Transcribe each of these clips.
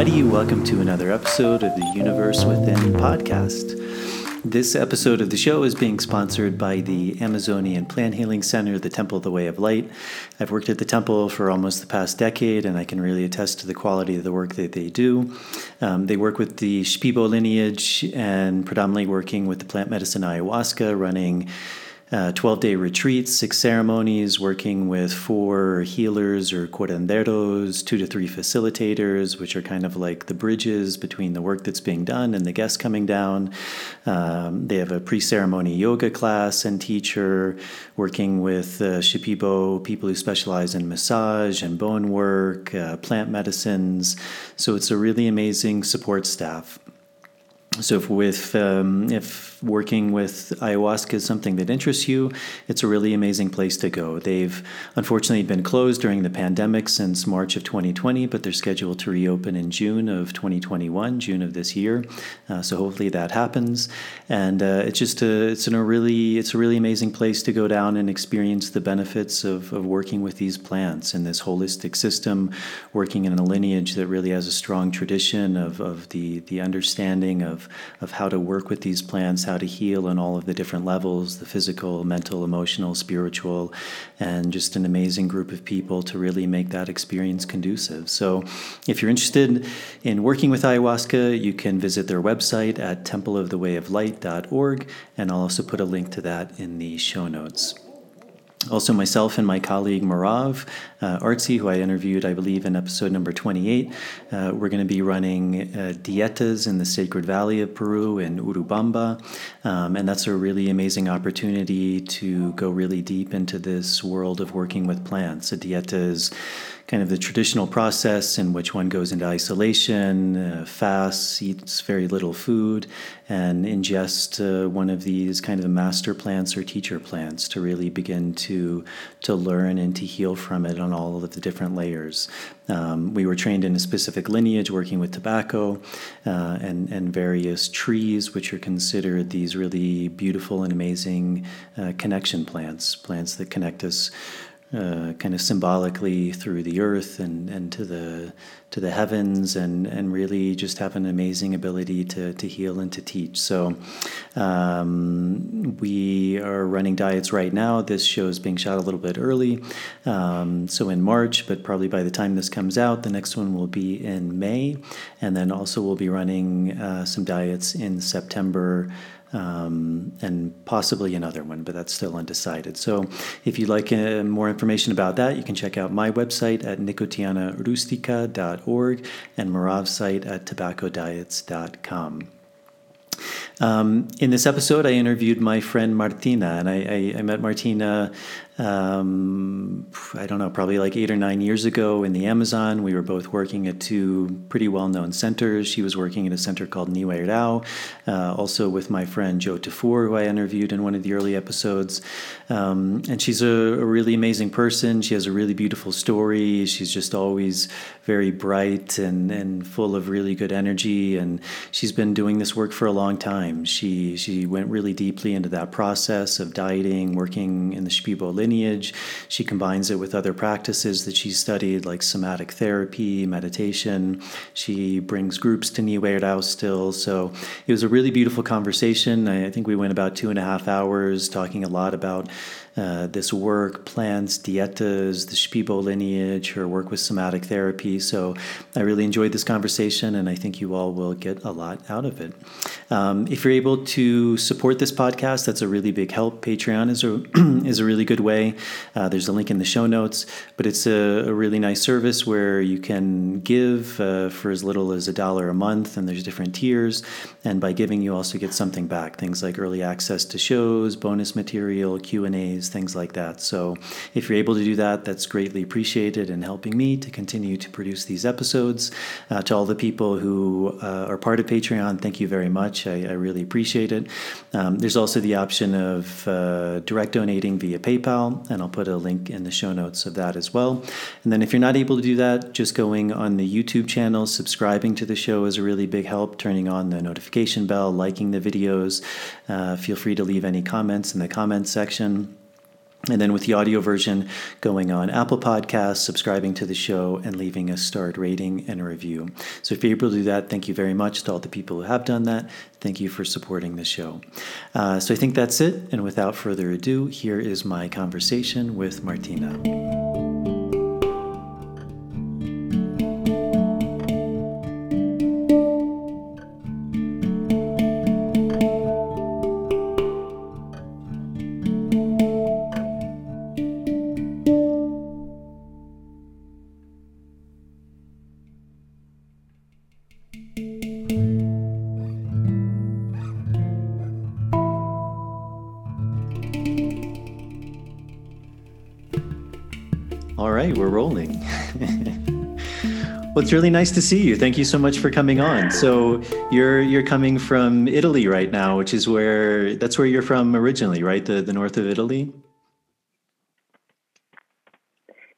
everybody. Welcome to another episode of the Universe Within podcast. This episode of the show is being sponsored by the Amazonian Plant Healing Center, the Temple of the Way of Light. I've worked at the temple for almost the past decade, and I can really attest to the quality of the work that they do. Um, they work with the Shipibo lineage and predominantly working with the plant medicine ayahuasca, running uh, 12 day retreats, six ceremonies, working with four healers or curanderos, two to three facilitators, which are kind of like the bridges between the work that's being done and the guests coming down. Um, they have a pre ceremony yoga class and teacher, working with uh, Shipibo, people who specialize in massage and bone work, uh, plant medicines. So it's a really amazing support staff. So if with um, if working with ayahuasca is something that interests you, it's a really amazing place to go. They've unfortunately been closed during the pandemic since March of 2020, but they're scheduled to reopen in June of 2021, June of this year. Uh, so hopefully that happens. And uh, it's just a it's a really it's a really amazing place to go down and experience the benefits of, of working with these plants and this holistic system, working in a lineage that really has a strong tradition of, of the the understanding of of how to work with these plants, how to heal on all of the different levels the physical, mental, emotional, spiritual, and just an amazing group of people to really make that experience conducive. So, if you're interested in working with ayahuasca, you can visit their website at templeofthewayoflight.org, and I'll also put a link to that in the show notes. Also, myself and my colleague Marav uh, Artsy, who I interviewed, I believe, in episode number 28, uh, we're going to be running uh, dietas in the Sacred Valley of Peru in Urubamba. Um, and that's a really amazing opportunity to go really deep into this world of working with plants. A dieta is kind of the traditional process in which one goes into isolation, uh, fasts, eats very little food, and ingest uh, one of these kind of master plants or teacher plants to really begin to to learn and to heal from it on all of the different layers. Um, we were trained in a specific lineage, working with tobacco uh, and and various trees, which are considered these really beautiful and amazing uh, connection plants, plants that connect us uh, kind of symbolically through the earth and, and to the to the heavens and, and really just have an amazing ability to, to heal and to teach. So um, we are running diets right now. This show is being shot a little bit early, um, so in March, but probably by the time this comes out, the next one will be in May, and then also we'll be running uh, some diets in September um, and possibly another one, but that's still undecided. So, if you'd like uh, more information about that, you can check out my website at nicotianarustica.org and Marav's site at tobaccodiets.com. Um, in this episode, I interviewed my friend Martina, and I, I, I met Martina um, I don't know, probably like eight or nine years ago in the Amazon. We were both working at two pretty well known centers. She was working at a center called Nihue Rao, uh, also with my friend Joe Tafur, who I interviewed in one of the early episodes. Um, and she's a, a, really amazing person. She has a really beautiful story. She's just always very bright and, and full of really good energy. And she's been doing this work for a long time. She, she went really deeply into that process of dieting, working in the Shipibo lineage. She combines it with other practices that she studied, like somatic therapy, meditation. She brings groups to Nihue Rao still. So it was a really beautiful conversation. I think we went about two and a half hours talking a lot about uh, this work, plants, dietas, the Shipibo lineage, her work with somatic therapy. So I really enjoyed this conversation, and I think you all will get a lot out of it. Um, if you're able to support this podcast, that's a really big help. Patreon is a is a really good way. Uh, there's a link in the show notes, but it's a, a really nice service where you can give uh, for as little as a dollar a month, and there's different tiers. And by giving, you also get something back, things like early access to shows, bonus material, Q and A's things like that. So if you're able to do that, that's greatly appreciated and helping me to continue to produce these episodes. Uh, to all the people who uh, are part of Patreon, thank you very much. I, I really appreciate it. Um, there's also the option of uh, direct donating via PayPal, and I'll put a link in the show notes of that as well. And then if you're not able to do that, just going on the YouTube channel, subscribing to the show is a really big help, turning on the notification bell, liking the videos. Uh, feel free to leave any comments in the comments section. And then with the audio version, going on Apple Podcasts, subscribing to the show, and leaving a starred rating and a review. So if you're able to do that, thank you very much to all the people who have done that. Thank you for supporting the show. Uh, so I think that's it. And without further ado, here is my conversation with Martina. It's really nice to see you. Thank you so much for coming on. So you're you're coming from Italy right now, which is where that's where you're from originally, right? The the north of Italy.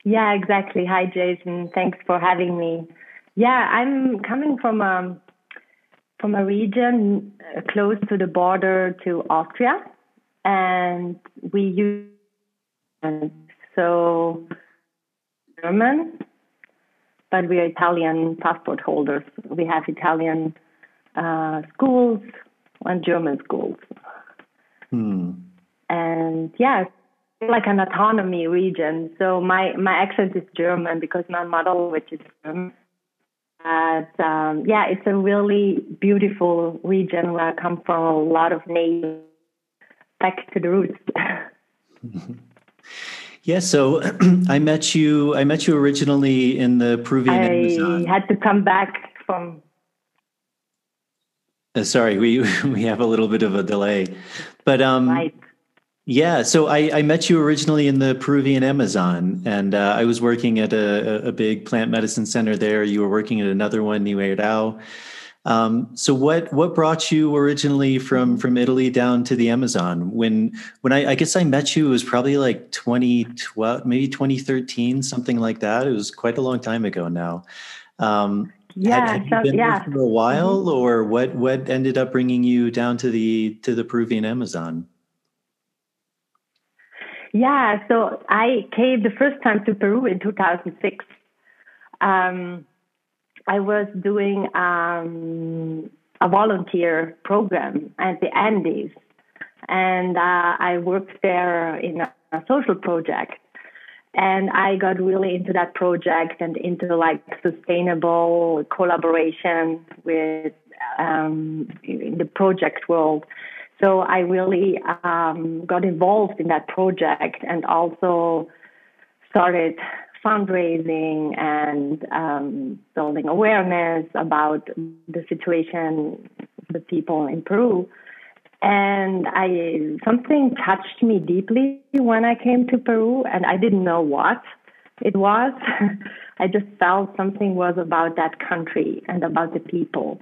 Yeah, exactly. Hi, Jason. Thanks for having me. Yeah, I'm coming from a um, from a region uh, close to the border to Austria, and we use so German, but we are Italian passport holders. We have Italian uh, schools and German schools. Hmm. And yeah, like an autonomy region. So my, my accent is German because my mother language is German. But um, yeah, it's a really beautiful region where I come from. A lot of natives back to the roots. Yeah, so I met you. I met you originally in the Peruvian I Amazon. had to come back from. Uh, sorry, we we have a little bit of a delay, but um, right. yeah. So I, I met you originally in the Peruvian Amazon, and uh, I was working at a, a big plant medicine center there. You were working at another one, Nihue Rao. Um, so what what brought you originally from from Italy down to the Amazon? When when I, I guess I met you, it was probably like 2012, maybe 2013, something like that. It was quite a long time ago now. Um, yeah, had, had you been yeah. for a while, mm-hmm. or what? What ended up bringing you down to the to the Peruvian Amazon? Yeah, so I came the first time to Peru in 2006. Um, I was doing um, a volunteer program at the Andes, and uh, I worked there in a, social project. And I got really into that project and into like sustainable collaboration with um, in the project world. So I really um, got involved in that project and also started fundraising and um, building awareness about the situation the people in Peru. And I something touched me deeply when I came to Peru, and I didn't know what it was. I just felt something was about that country and about the people.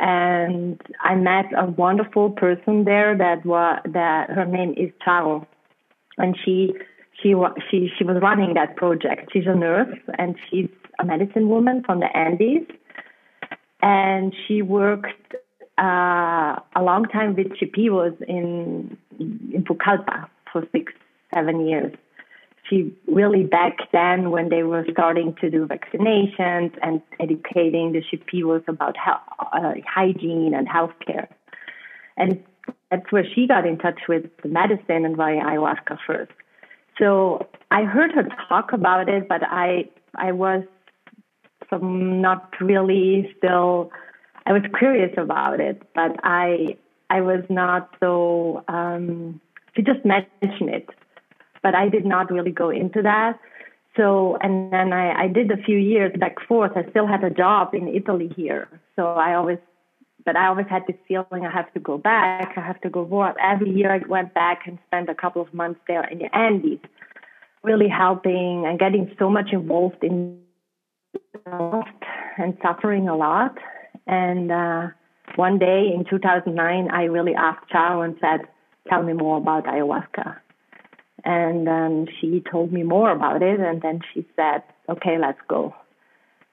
And I met a wonderful person there that was that her name is Charo, and she she she she was running that project. She's a nurse and she's a medicine woman from the Andes, and she worked uh, a long time with Shipibos in in Pucallpa for six seven years. She really back then when they were starting to do vaccinations and educating the Shipibos about health, uh, hygiene and healthcare, and that's where she got in touch with the medicine and via ayahuasca first. So I heard her talk about it, but I I was some not really still. I was curious about it, but I I was not so. Um, she just mentioned it, but I did not really go into that. So and then I, I did a few years back forth. I still had a job in Italy here, so I always but I always had this feeling I have to go back. I have to go more. Every year I went back and spent a couple of months there in the Andes, really helping and getting so much involved in and suffering a lot. And uh, one day in 2009, I really asked Charo and said, "Tell me more about ayahuasca." And um, she told me more about it, and then she said, "Okay, let's go."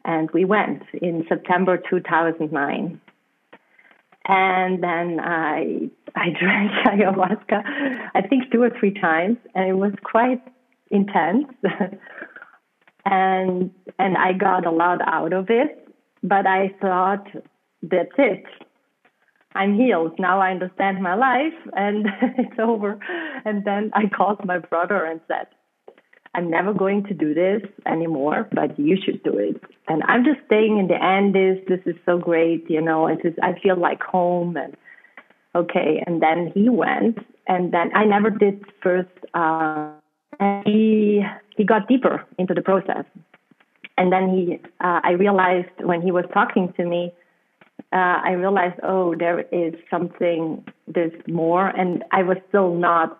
And we went in September 2009 and then I I drank ayahuasca, I think two or three times, and it was quite intense. and and I got a lot out of it, but I thought that's it. I'm healed. Now I understand my life and it's over. And then I called my brother and said, I'm never going to do this anymore, but you should do it. And I'm just staying in the Andes. This is so great, you know. It is. just, I feel like home. And okay. And then he went, and then I never did first. Uh, and he he got deeper into the process, and then he. Uh, I realized when he was talking to me, uh, I realized, oh, there is something. There's more, and I was still not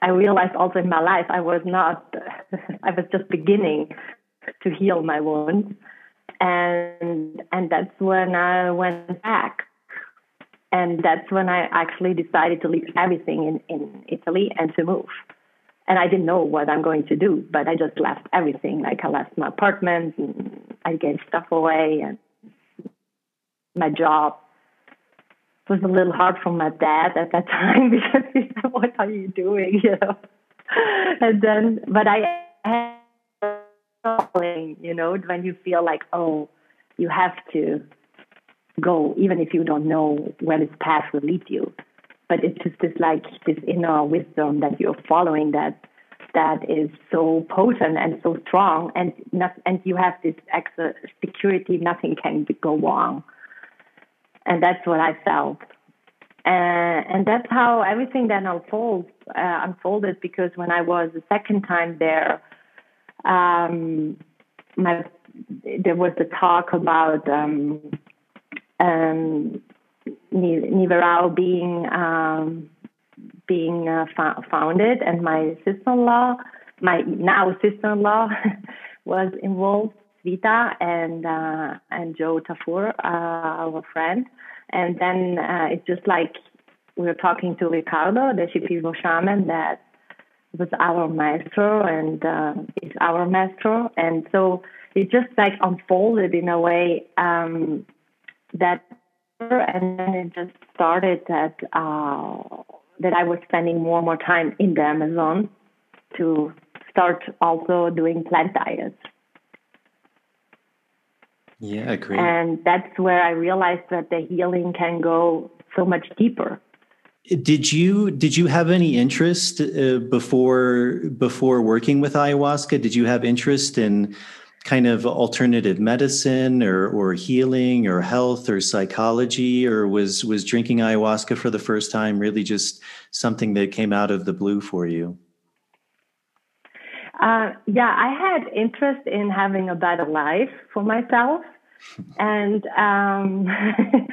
I realized also in my life I was not, I was just beginning to heal my wounds. And, and that's when I went back. And that's when I actually decided to leave everything in, in Italy and to move. And I didn't know what I'm going to do, but I just left everything. Like I left my apartment and I gave stuff away and my job was a little hard for my dad at that time because he said, "What are you doing?" You know. And then, but I you know, when you feel like, oh, you have to go, even if you don't know where this path will lead you. But it's just this like this inner wisdom that you're following that that is so potent and so strong, and not, and you have this extra security, nothing can go wrong and that's what I felt. Uh, and that's how everything then unfolds, uh, unfolded because when I was the second time there, um, my, there was the talk about um, um, Nihue Rao being um, being uh, founded, and my sister-in-law, my now sister-in-law, was involved Vita and uh, and Joe Tafur, uh, our friend, and then uh, it's just like we were talking to Ricardo, the Shipibo shaman, that was our maestro and uh, is our maestro, and so it just like unfolded in a way um, that, and then it just started that uh, that I was spending more and more time in the Amazon to start also doing plant diets. Yeah, great. And that's where I realized that the healing can go so much deeper. Did you did you have any interest uh, before before working with ayahuasca? Did you have interest in kind of alternative medicine or or healing or health or psychology or was was drinking ayahuasca for the first time really just something that came out of the blue for you? Uh, yeah, I had interest in having a better life for myself, and um,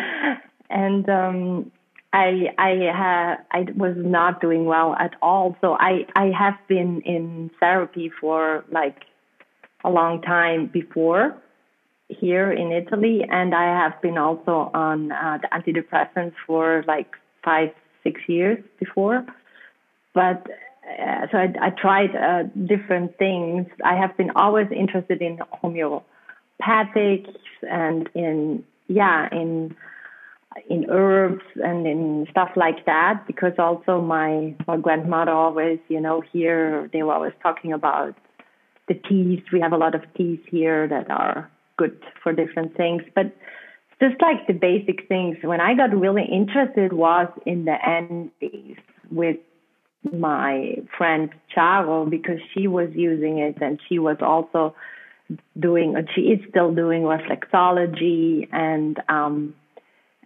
and um, I I ha- I was not doing well at all. So I I have been in therapy for like a long time before here in Italy, and I have been also on uh, the antidepressants for like five six years before, but uh, so I, I tried uh, different things. I have been always interested in homeopathics and in yeah in in herbs and in stuff like that because also my my grandmother always you know here they were always talking about the teas. We have a lot of teas here that are good for different things, but just like the basic things. When I got really interested was in the Andes with my friend Charo because she was using it and she was also doing she is still doing reflexology and um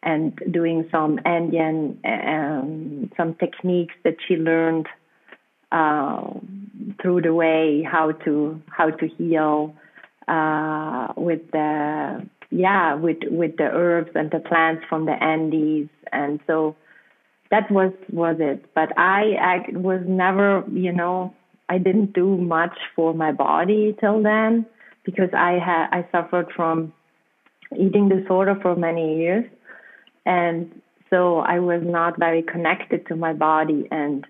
and doing some Indian um, some techniques that she learned uh, through the way how to how to heal uh, with the yeah with with the herbs and the plants from the Andes. And so that was was it. But I, I was never, you know, I didn't do much for my body till then because I had I suffered from eating disorder for many years, and so I was not very connected to my body, and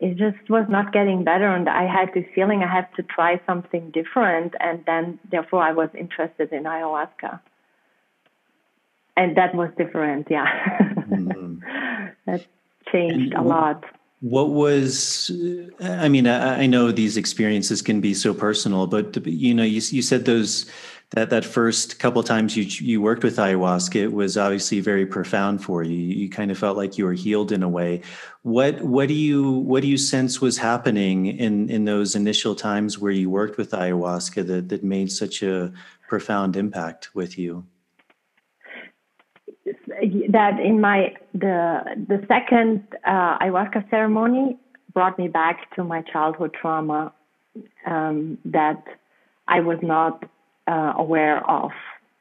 it just was not getting better. And I had this feeling I had to try something different, and then therefore I was interested in ayahuasca and that was different. Yeah, mm-hmm. That changed a lot. What was, I mean, I, I, know these experiences can be so personal, but you know, you, you said those that that first couple times you you worked with ayahuasca it was obviously very profound for you you kind of felt like you were healed in a way. What what do you what do you sense was happening in in those initial times where you worked with ayahuasca that that made such a profound impact with you that in my the the second uh, ayahuasca ceremony brought me back to my childhood trauma um, that I was not uh, aware of,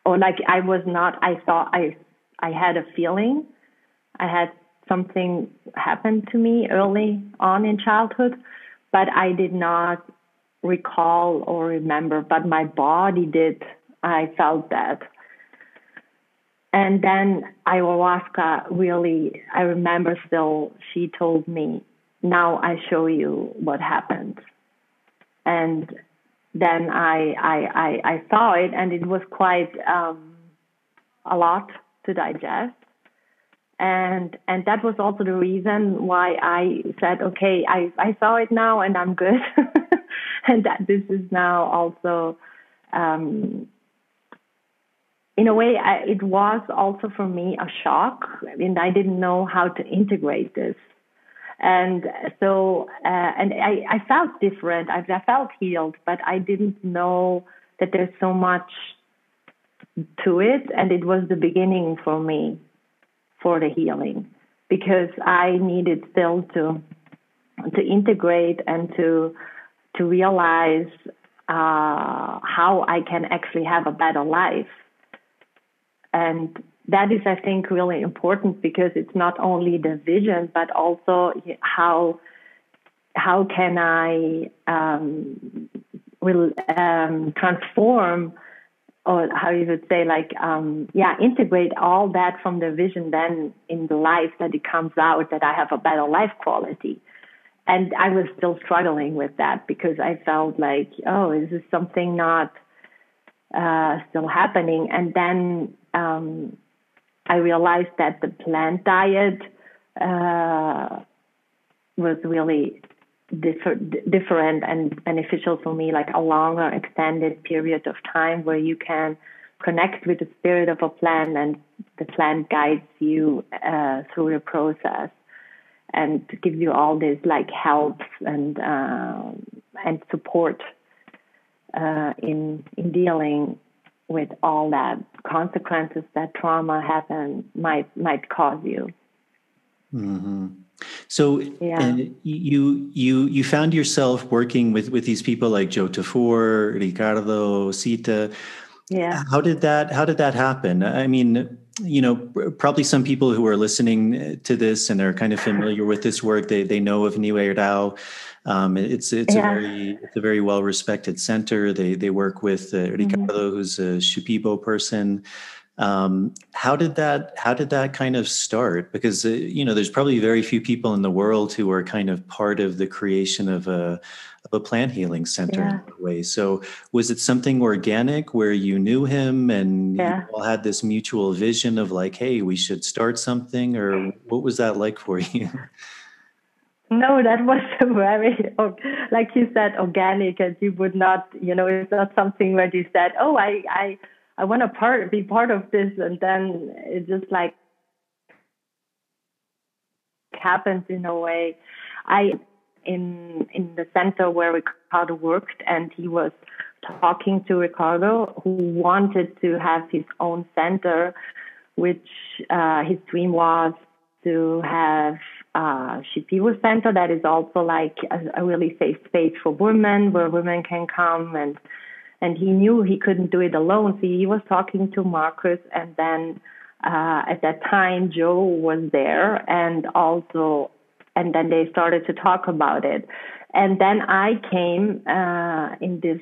or like I was not. I thought I I had a feeling, I had something happen to me early on in childhood, but I did not recall or remember. But my body did. I felt that. And then ayahuasca really, I remember still, she told me, now I show you what happened. And then I, I, I, I saw it, and it was quite um, a lot to digest. And and that was also the reason why I said, okay, I, I saw it now, and I'm good, and that this is now also, um, in a way, I, it was also for me a shock, and I didn't know how to integrate this. And so uh, and I, I felt different. I, I felt healed but i didn't know that there's so much to it and it was the beginning for me for the healing because i needed still to to integrate and to to realize uh, how i can actually have a better life and that is, I think, really important because it's not only the vision, but also how how can I um, will um, transform, or how you would say, like um, yeah, integrate all that from the vision then in the life that it comes out that I have a better life quality. And I was still struggling with that because I felt like, oh, is this something not uh, still happening. And then um, I realized that the plant diet uh, was really differ- different and beneficial for me, like a longer, extended period of time where you can connect with the spirit of a plant and the plant guides you uh, through the process and gives you all this like help and uh, and support uh, in in dealing with all that consequences that trauma happen might might cause you. Mm-hmm. So yeah. uh, you you you found yourself working with with these people like Joe Tafur, Ricardo, Sita. Yeah. How did that How did that happen? I mean, you know, probably some people who are listening to this and they're kind of familiar with this work, they they know of Nihue Rao. Um, it's it's yeah. a very it's a very well respected center. They they work with uh, mm-hmm. Ricardo, mm-hmm. who's a Shipibo person. Um, how did that how did that kind of start? Because uh, you know, there's probably very few people in the world who are kind of part of the creation of a of a plant healing center yeah. in a way. So was it something organic where you knew him and yeah. you all had this mutual vision of like, hey, we should start something, or what was that like for you? No, that was very, like you said, organic, and you would not, you know, it's not something where you said, "Oh, I, I, I want to part, be part of this," and then it just like happens in a way. I in in the center where Ricardo worked, and he was talking to Ricardo, who wanted to have his own center, which uh, his dream was to have uh, Shipibo Center that is also like a, a, really safe space for women where women can come and and he knew he couldn't do it alone. So he was talking to Marcus and then uh, at that time Joe was there and also and then they started to talk about it. And then I came uh, in this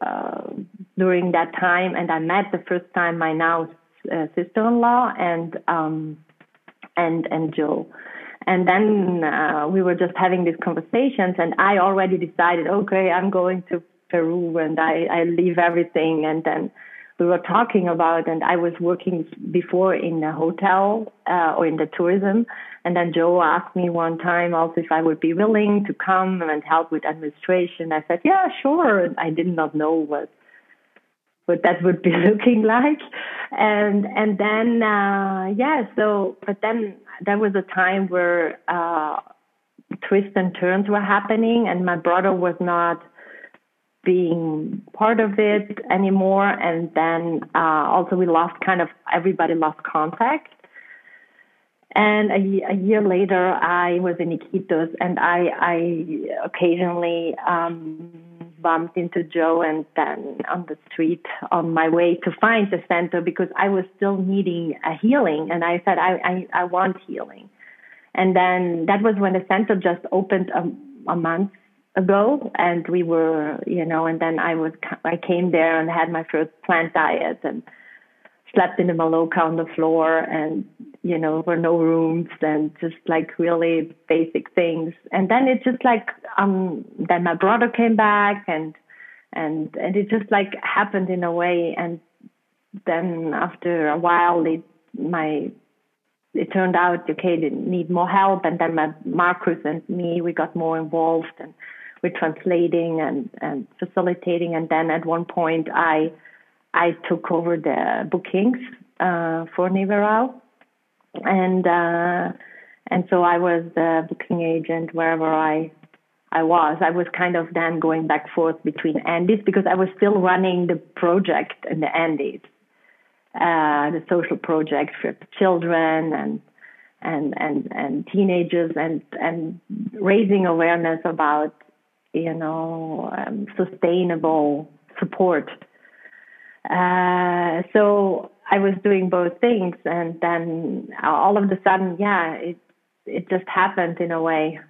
uh, during that time and I met the first time my now uh, sister-in-law and um, and and Joe. And then uh, we were just having these conversations, and I already decided, okay, I'm going to Peru, and I, I leave everything. And then we were talking about, and I was working before in a hotel uh, or in the tourism. And then Joe asked me one time also if I would be willing to come and help with administration. I said, yeah, sure. I did not know what what that would be looking like. And and then uh, yeah, so but then there was a time where uh, twists and turns were happening, and my brother was not being part of it anymore. And then uh, also we lost kind of everybody lost contact. And a, a year later, I was in Iquitos, and I, I occasionally um, bumped into Joe and then on the street on my way to find the center because I was still needing a healing, and I said I, I, I want healing. And then that was when the center just opened a, a month ago and we were you know and then i was i came there and had my first plant diet and slept in the maloca on the floor and you know for no rooms and just like really basic things. And then it just like um then my brother came back and and and it just like happened in a way. And then after a while it my it turned out okay they need more help. And then my marcus and me we got more involved and we're translating and, and facilitating. And then at one point, I I took over the bookings uh, for Nihue Rao, and uh, and so I was the booking agent wherever I I was. I was kind of then going back and forth between Andes because I was still running the project in the Andes, uh, the social project for children and and and and teenagers and and raising awareness about you know, um, sustainable support. Uh, so I was doing both things, and then all of a sudden, yeah, it it just happened in a way.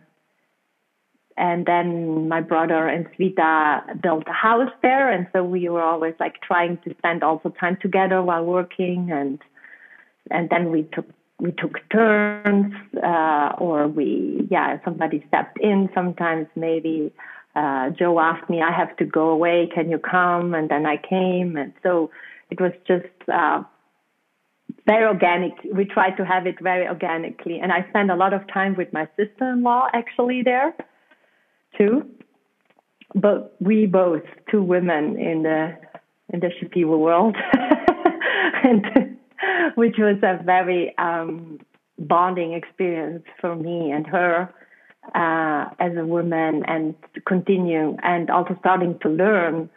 And then my brother and Svita built a house there, and so we were always like trying to spend also time together while working, and and then we took we took turns, uh, or we, yeah, somebody stepped in. Sometimes maybe uh, Joe asked me, I have to go away. Can you come? And then I came. And so it was just uh, very organic. We tried to have it very organically. And I spent a lot of time with my sister in law actually there too. But we both, two women in the in the Shipibo world, and which was a very um, bonding experience for me and her uh, as a woman and continue and also starting to learn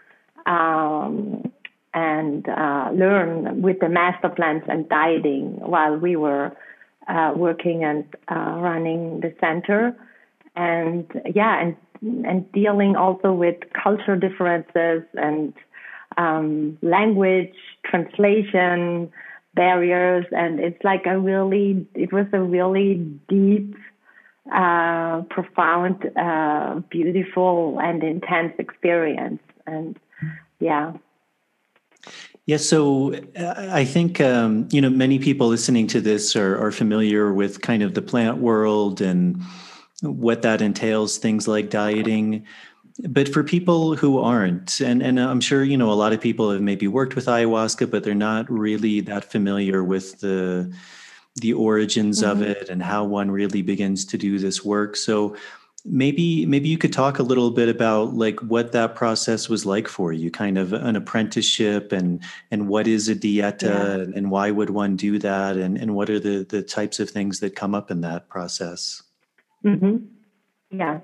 um, and uh, learn with the master plants and dieting while we were uh, working and uh, running the center. And yeah and and dealing also with cultural differences and um, language translation barriers. And it's like a really it was a really deep uh, profound uh, beautiful and intense experience. And yeah yeah, so uh, I think um, you know many people listening to this are, are familiar with kind of the plant world and what that entails, things like dieting but for people who aren't and and i'm sure you know a lot of people have maybe worked with ayahuasca but they're not really that familiar with the the origins mm-hmm. of it and how one really begins to do this work so maybe maybe you could talk a little bit about like what that process was like for you kind of an apprenticeship and and what is a dieta yeah. and why would one do that and and what are the the types of things that come up in that process mm-hmm. yeah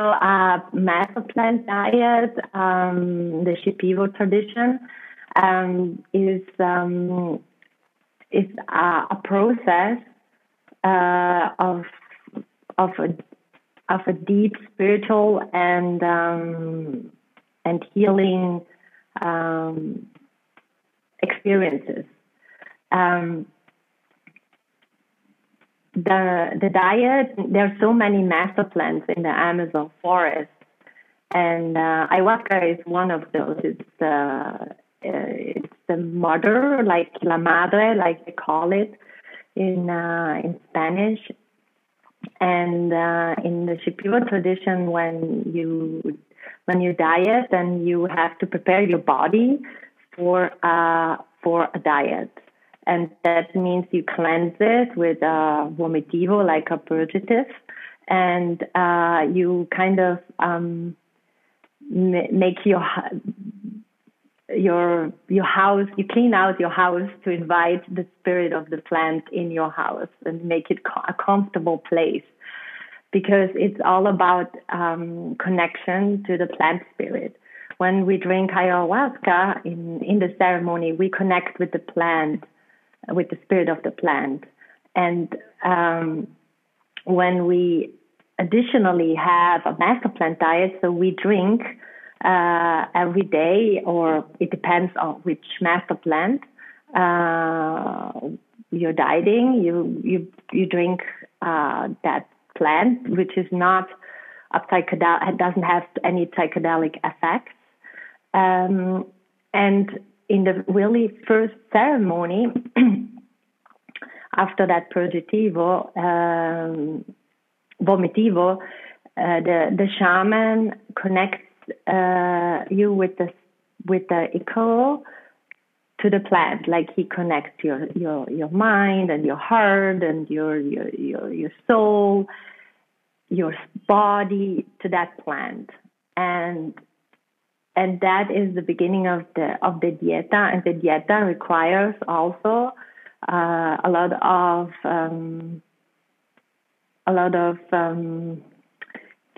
so, uh, master plant diet, um, the Shipibo tradition, um, is um, is a, a process uh, of of a of a deep spiritual and um, and healing um, experiences. Um, the the diet there are so many master plants in the Amazon forest, and uh, ayahuasca is one of those. It's the uh, it's the mother, like la madre, like they call it in uh, in Spanish. And uh, in the Shipibo tradition, when you when you diet, then you have to prepare your body for uh, for a diet, and that means you cleanse it with a vomitivo, like a purgative, and uh, you kind of um, make your your your house you clean out your house to invite the spirit of the plant in your house and make it a comfortable place. Because it's all about um, connection to the plant spirit. When we drink ayahuasca in in the ceremony we connect with the plant with the spirit of the plant. And um, when we additionally have a master plant diet so we drink uh, every day, or it depends on which master plant uh, you're dieting. You you you drink uh, that plant, which is not a psychedelic, doesn't have any psychedelic effects. Um, and in the really first ceremony, after that purgativo, um, vomitivo, uh, the the shaman connects uh, you with the with the echo to the plant like he connects your your your mind and your heart and your your your, your soul your body to that plant. And and that is the beginning of the of the dieta. And the dieta requires also uh, a lot of um, a lot of um,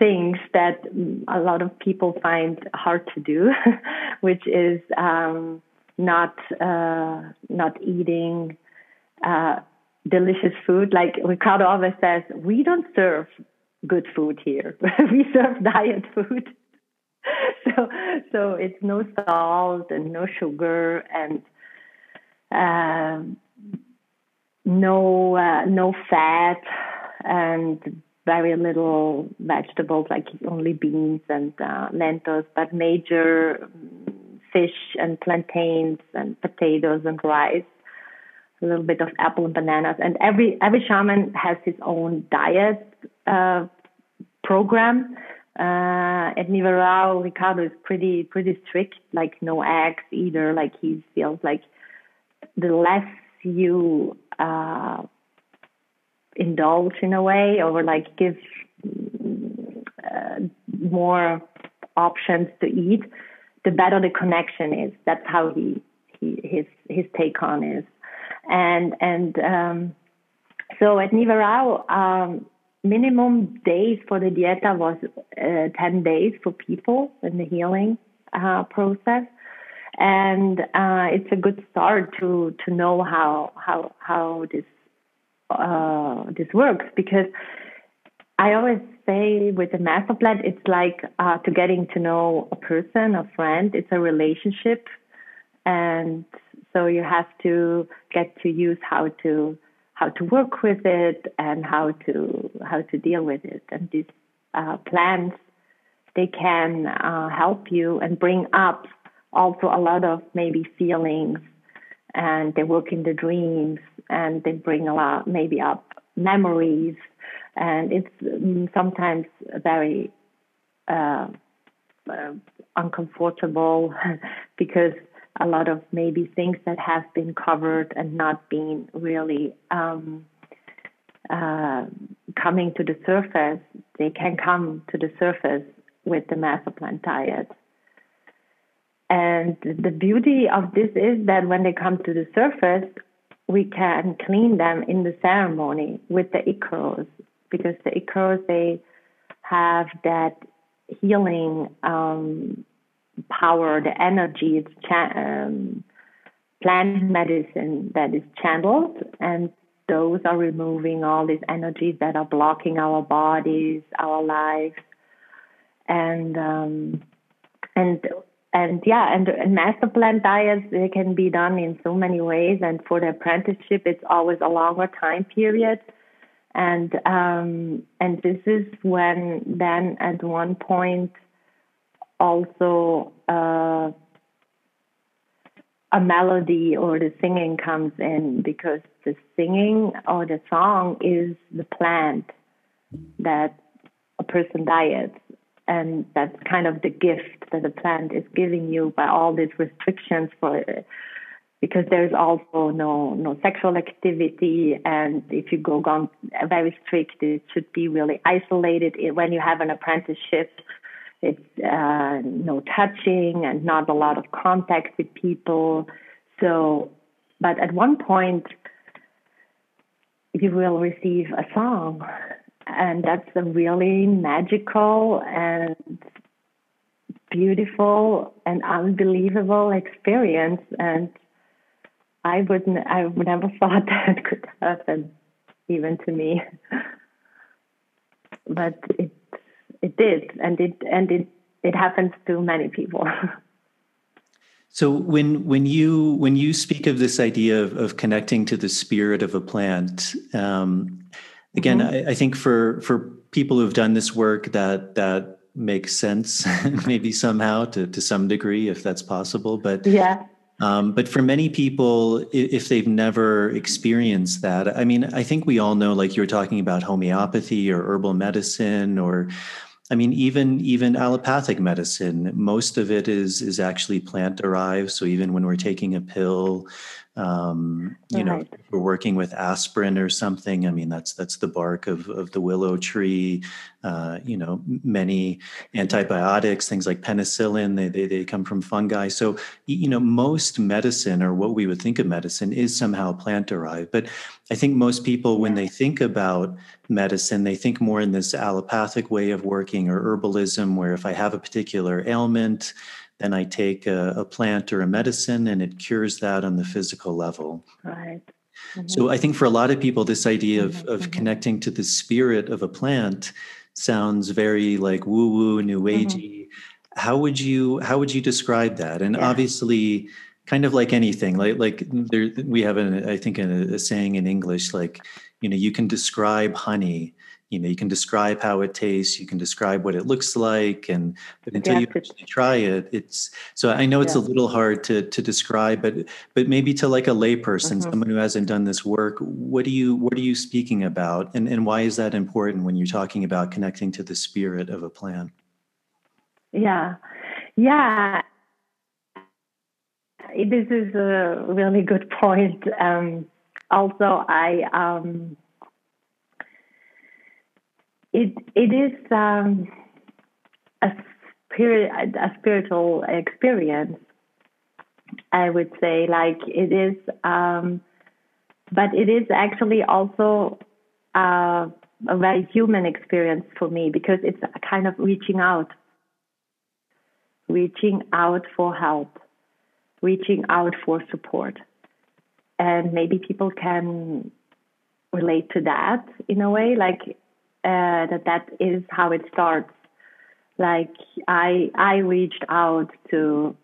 things that a lot of people find hard to do, which is um, not uh, not eating uh, delicious food. Like Ricardo always says, we don't serve good food here. we serve diet food. so so it's no salt and no sugar and uh, no no fat and very little vegetables, like only beans and uh, lentils, but major mm, fish and plantains and potatoes and rice, a little bit of apple and bananas. And every every shaman has his own diet uh, program. Uh, at Nihue Rao, Ricardo is pretty pretty strict, like no eggs either. Like he feels like the less you uh, indulge in a way or like give uh, more options to eat, the better the connection is. That's how he, he his his take on is, and and um, so at Nihue Rao, um, minimum days for the dieta was uh, ten days for people in the healing uh, process, and uh, it's a good start to to know how how how this uh, this works because I always say with the master plant, it's like uh, to getting to know a person, a friend. It's a relationship, and so you have to get to use how to how to work with it and how to how to deal with it. And these uh, plans they can uh, help you and bring up also a lot of maybe feelings, and they work in the dreams and they bring a lot, maybe up memories, and it's um, sometimes very uh, uh, uncomfortable because a lot of maybe things that have been covered and not been really um, uh, coming to the surface, they can come to the surface with the master plant diet. And the beauty of this is that when they come to the surface, we can clean them in the ceremony with the icaros because the icaros they have that healing um, power, the energy. It's cha- um, plant medicine that is channeled, and those are removing all these energies that are blocking our bodies, our lives, and um, and and yeah, and, and master plant diets they can be done in so many ways. And for the apprenticeship, it's always a longer time period. And um, and this is when then at one point also uh, a melody or the singing comes in because the singing or the song is the plant that a person diets and that's kind of the gift that the plant is giving you by all these restrictions for because there's also no no sexual activity. And if you go on very strict it should be really isolated. When you have an apprenticeship it's uh, no touching and not a lot of contact with people. So but at one point you will receive a song and that's a really magical and beautiful and unbelievable experience. And I wouldn't I never thought that could happen even to me. But it it did. And it and it it happens to many people. So when when you when you speak of this idea of, of connecting to the spirit of a plant um, again mm-hmm. I, I, think for for people who've done this work that that makes sense maybe somehow to to some degree if that's possible but yeah um, but for many people if they've never experienced that i mean i think we all know like you're talking about homeopathy or herbal medicine or I mean, even even allopathic medicine, most of it is is actually plant derived. So even when we're taking a pill, um, you right. know we're working with aspirin or something. I mean that's that's the bark of, of the willow tree. Uh, you know many antibiotics things like penicillin they, they, they come from fungi. So you know most medicine or what we would think of medicine is somehow plant derived but i think most people when they think about medicine they think more in this allopathic way of working or herbalism where if i have a particular ailment then I take a, a, plant or a medicine and it cures that on the physical level. Right. Mm-hmm. So I think for a lot of people, this idea of, mm-hmm. of mm-hmm. connecting to the spirit of a plant sounds very like woo woo, new mm-hmm. agey. Mm-hmm. How would you how would you describe that? And yeah. obviously, kind of like anything, like like there we have an I think a, a saying in English like you know you can describe honey you know you can describe how it tastes you can describe what it looks like and but until yeah, you actually try it it's so i know it's yeah. a little hard to to describe but but maybe to like a layperson mm-hmm. someone who hasn't done this work what do you what are you speaking about and and why is that important when you're talking about connecting to the spirit of a plant yeah yeah this is a really good point um, also i um, it it is um, a spirit a spiritual experience. I would say, like it is, um, but it is actually also uh, a very human experience for me because it's kind of reaching out, reaching out for help, reaching out for support, and maybe people can relate to that in a way, like uh, that that is how it starts. Like I I reached out to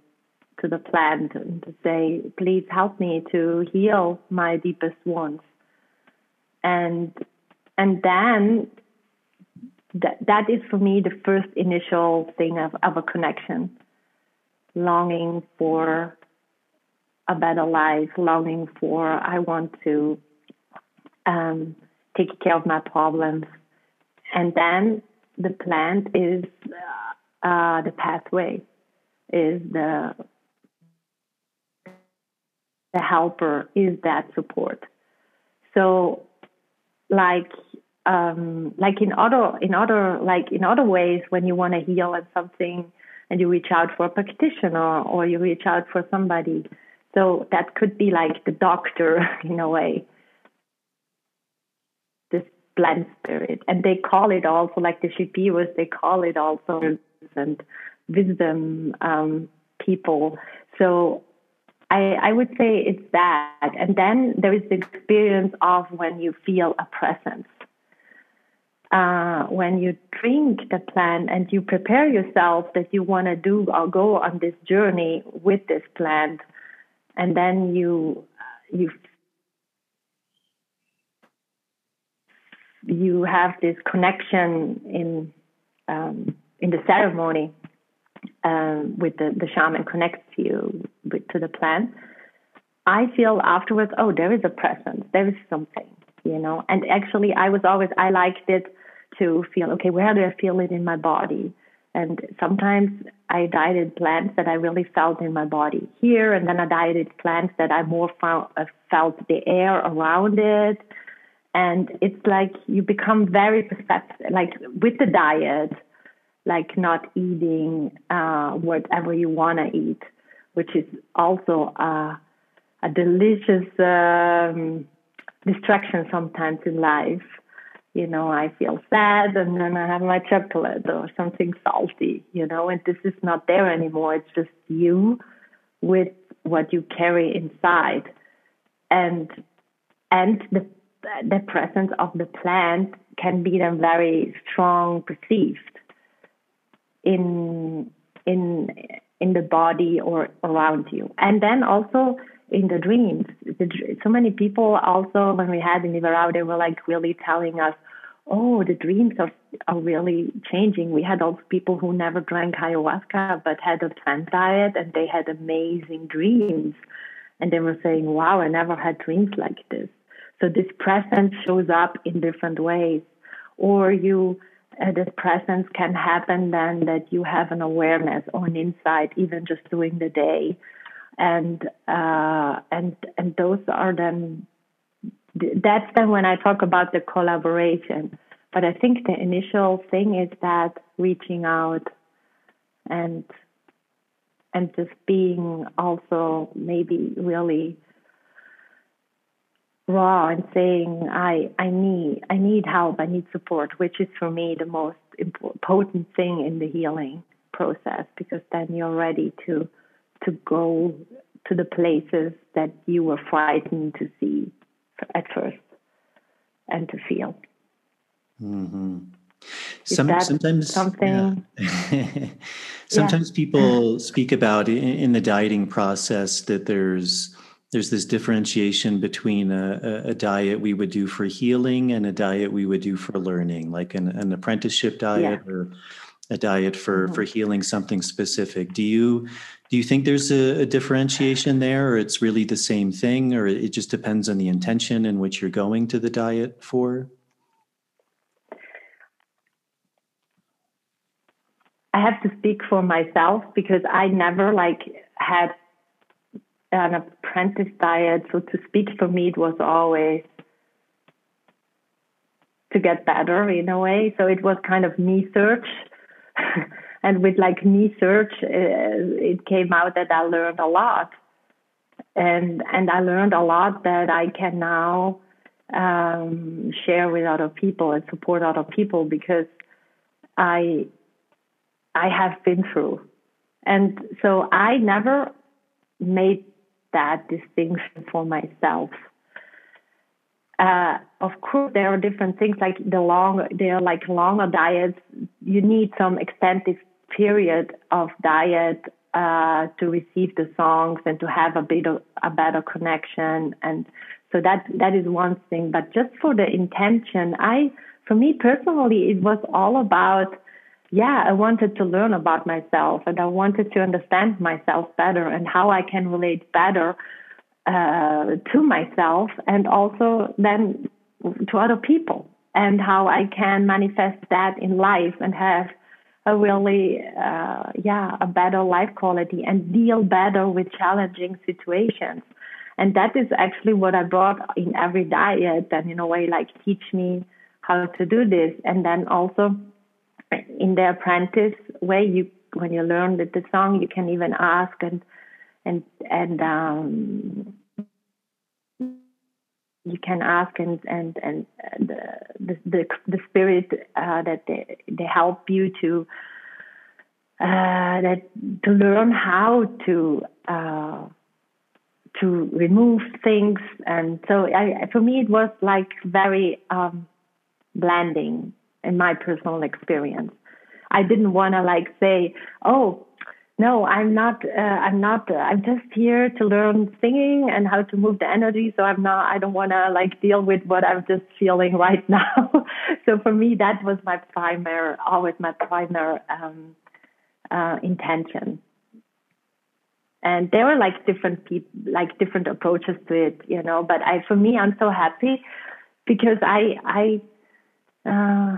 to the plant to say, please help me to heal my deepest wounds. And and then that that is for me the first initial thing of, of a connection. Longing for a better life, longing for I want to um, take care of my problems, and then the plant is uh, the pathway, is the the helper, is that support. So, like um, like in other in other like in other ways, when you want to heal at something and you reach out for a practitioner or you reach out for somebody. So that could be like the doctor in a way plant spirit. And they call it also, like the Shipibos, they call it also and wisdom um, people. So I, I would say it's that. And then there is the experience of when you feel a presence. Uh, when you drink the plant and you prepare yourself that you want to do or go on this journey with this plant, and then you you you have this connection in um, in the ceremony um, with the, the shaman connects you with, to the plant. I feel afterwards, oh, there is a presence, there is something, you know. And actually, I was always I liked it to feel okay. Where do I feel it in my body? And sometimes I dieted plants that I really felt in my body here, and then I dieted plants that I more found, uh, felt the air around it. And it's like you become very perceptive, like with the diet, like not eating uh, whatever you want to eat, which is also a, a delicious um, distraction sometimes in life you know, I feel sad and then I have my chocolate or something salty, you know, and this is not there anymore. It's just you with what you carry inside. And and the the presence of the plant can be then very strong perceived in in in the body or around you. And then also in the dreams. The, so many people also, when we had in Nihue Rao, they were like really telling us, oh, the dreams are, are really changing. We had also people who never drank ayahuasca but had a plant diet and they had amazing dreams. And they were saying, wow, I never had dreams like this. So this presence shows up in different ways. Or you, uh, this presence can happen then that you have an awareness or an insight even just during the day and uh, and and those are then that's then when I talk about the collaboration. But I think the initial thing is that reaching out and and just being also maybe really raw and saying I I need I need help I need support which is for me the most important thing in the healing process because then you're ready to to go to the places that you were frightened to see at first and to feel. Mm-hmm. Some, sometimes something. Yeah. sometimes yeah. people speak about in, in, the dieting process that there's there's this differentiation between a, a, diet we would do for healing and a diet we would do for learning, like an, an apprenticeship diet yeah. or a diet for mm-hmm. for healing something specific. Do you do you think there's a, a, differentiation there, or it's really the same thing, or it just depends on the intention in which you're going to the diet for? I have to speak for myself because I never like had an apprentice diet. So to speak for me, it was always to get better in a way. So it was kind of me search. and with like me search, uh, it came out that I learned a lot, and and I learned a lot that I can now um, share with other people and support other people because I I have been through, and so I never made that distinction for myself. Uh, of course, there are different things like the long, there are like longer diets. You need some extensive period of diet uh, to receive the songs and to have a bit of a better connection. And so that that is one thing. But just for the intention, I, for me personally, it was all about. Yeah, I wanted to learn about myself and I wanted to understand myself better and how I can relate better uh, to myself and also then to other people and how I can manifest that in life and have a really uh, yeah a better life quality and deal better with challenging situations. And that is actually what i brought in every diet and in a way like teach me how to do this and then also in the apprentice way you when you learn the, the song you can even ask and and and um, you can ask and and and the the the spirit uh, that they they help you to uh, that to learn how to uh, to remove things. And so I, for me it was like very um, blending in my personal experience. I didn't want to like say, oh, no, I'm not. Uh, I'm not. Uh, I'm just here to learn singing and how to move the energy. So I'm not. I don't want to like deal with what I'm just feeling right now. so for me, that was my primary, always my primary um, uh, intention. And there were like different people, like different approaches to it, you know. But I, for me, I'm so happy because I, I, uh,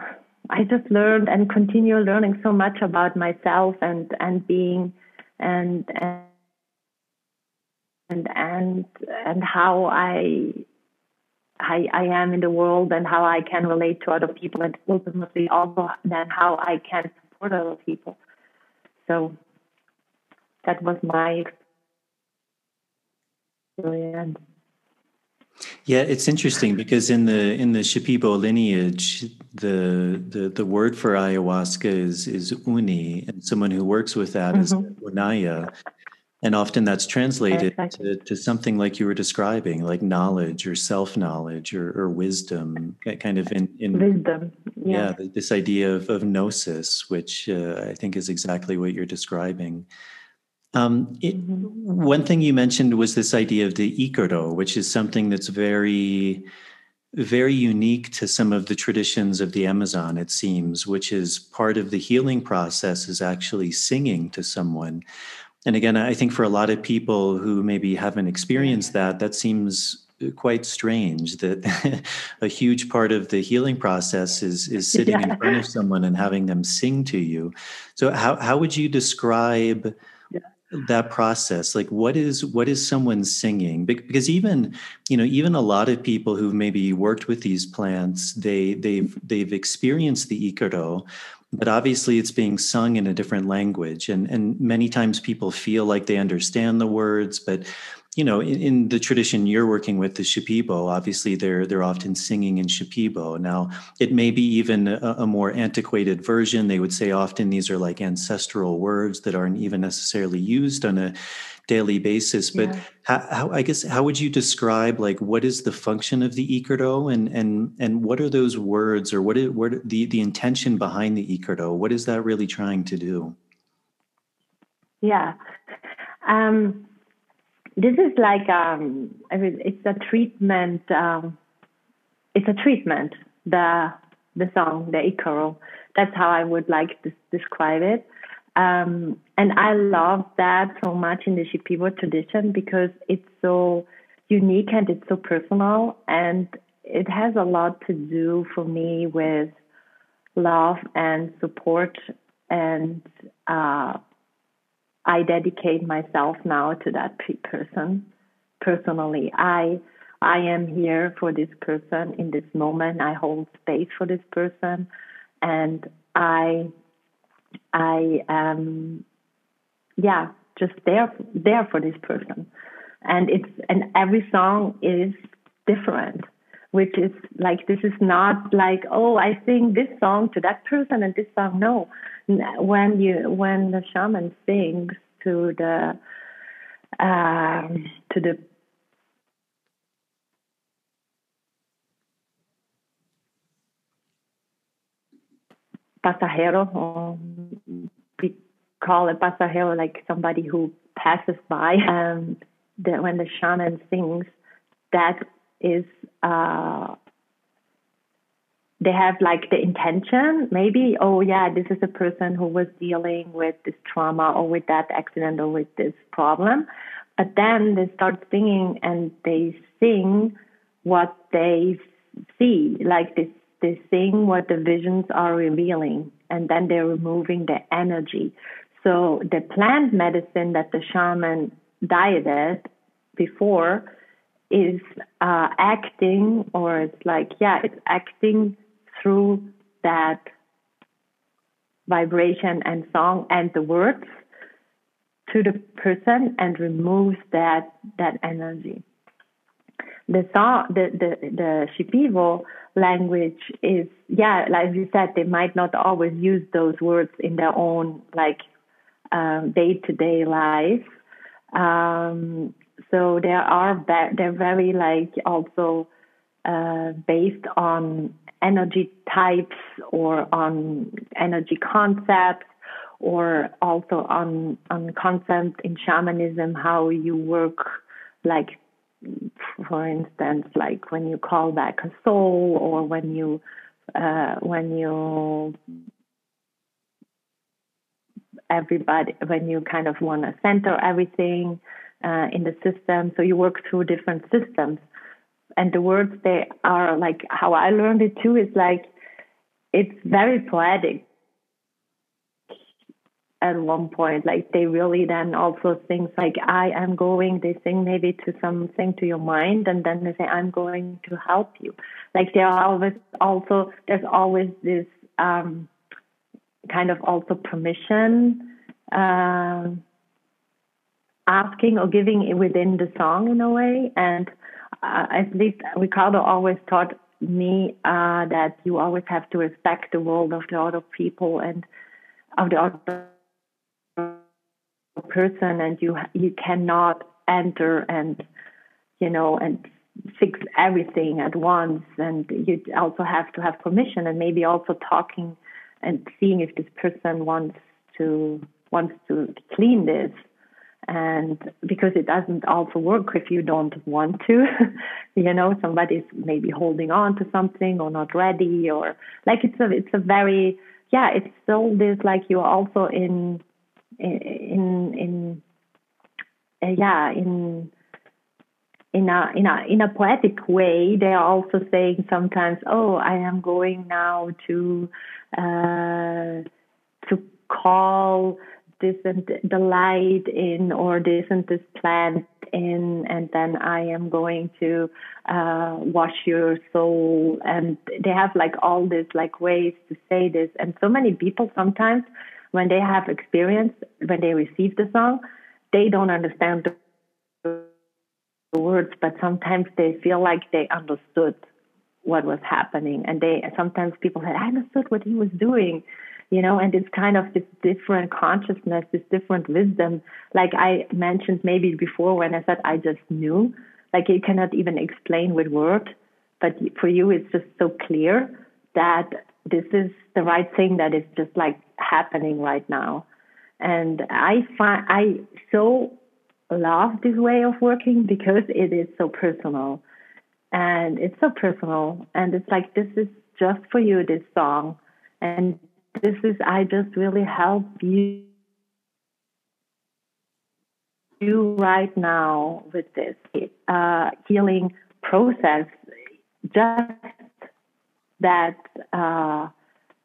I just learned and continue learning so much about myself and and being and and and and, how I, I I am in the world and how I can relate to other people and ultimately also then how I can support other people. So that was my experience. Yeah, it's interesting because in the in the Shipibo lineage, the the the word for ayahuasca is is uni, and someone who works with that mm-hmm. is unaya, and often that's translated exactly. to, to something like you were describing, like knowledge or self knowledge or, or wisdom, kind of in, in wisdom. Yeah, yeah this idea of of gnosis, which uh, I think is exactly what you're describing. Um, it, mm-hmm. One thing you mentioned was this idea of the ikaro, which is something that's very, very unique to some of the traditions of the Amazon, it seems, which is part of the healing process is actually singing to someone. And again, I think for a lot of people who maybe haven't experienced that, that seems quite strange that a huge part of the healing process is is sitting yeah. in front of someone and having them sing to you. So how how would you describe that process? Like what is what is someone singing? Because even you know even a lot of people who've maybe worked with these plants they they've they've experienced the ikaro but obviously it's being sung in a different language. And and many times people feel like they understand the words but you know, in, in, the tradition you're working with, the Shipibo, obviously they're they're often singing in Shipibo. Now, it may be even a, a, more antiquated version. They would say often these are like ancestral words that aren't even necessarily used on a daily basis. But yeah. how, how, I guess how would you describe like what is the function of the Ikaro and and and what are those words or what is what the the intention behind the Ikaro? What is that really trying to do? Yeah. Um, this is like um, I mean, it's a treatment. Um, it's a treatment. The the song, the Ikaro. That's how I would like to describe it. Um, and I love that so much in the Shipibo tradition because it's so unique and it's so personal and it has a lot to do for me with love and support and uh, I dedicate myself now to that person personally. I I am here for this person in this moment. I hold space for this person, and I I am yeah just there there for this person. And it's and every song is different, which is like this is not like oh I sing this song to that person and this song. No, when you when the shaman sings to the um, to the pasajero, we call a pasajero like somebody who passes by. Um, the, when the shaman sings, that is uh, they have like the intention, maybe, oh yeah, this is a person who was dealing with this trauma or with that accident or with this problem. But then they start singing and they sing what they see, like they, they sing what the visions are revealing, and then they're removing the energy. So the plant medicine that the shaman dieted before is uh, acting, or it's like, yeah, it's acting through that vibration and song and the words to the person and removes that that energy. The song, the the the Shipibo language is yeah, like you said, they might not always use those words in their own like day to day life. Um, so there are they're very like also uh, based on energy types or on energy concepts or also on on concepts in shamanism how you work like for instance like when you call back a soul or when you uh, when you everybody when you kind of want to center everything uh, in the system. So you work through different systems and the words they are like how I learned it too is like it's very poetic. At one point like they really then also things like i am going they sing maybe to something to your mind and then they say i'm going to help you. Like there are always also there's always this um, kind of also permission uh, asking or giving within the song in a way and uh, at least ricardo always taught me uh, that you always have to respect the world of the other people and of the other person and you you cannot enter and you know and fix everything at once. And you also have to have permission and maybe also talking and seeing if this person wants to wants to clean this and because it doesn't also work if you don't want to you know somebody's maybe holding on to something or not ready or like it's a it's a very yeah it's still this like you're also in in in uh, yeah in in a in a in a poetic way they are also saying sometimes oh i am going now to uh, to call this and the light in or this and this plant in and then i am going to uh, wash your soul. And they have like all this like ways to say this. And so many people sometimes when they have experience, when they receive the song, they don't understand the words, but sometimes they feel like they understood what was happening. And they sometimes people said, I understood what he was doing, you know, and it's kind of this different consciousness, this different wisdom. Like I mentioned maybe before when I said I just knew, like you cannot even explain with words, but for you it's just so clear that this is the right thing that is just like happening right now. And I find I so love this way of working because it is so personal. And it's so personal. And it's like, this is just for you, this song. And this is, I just really help you you right now with this uh, healing process. Just that uh,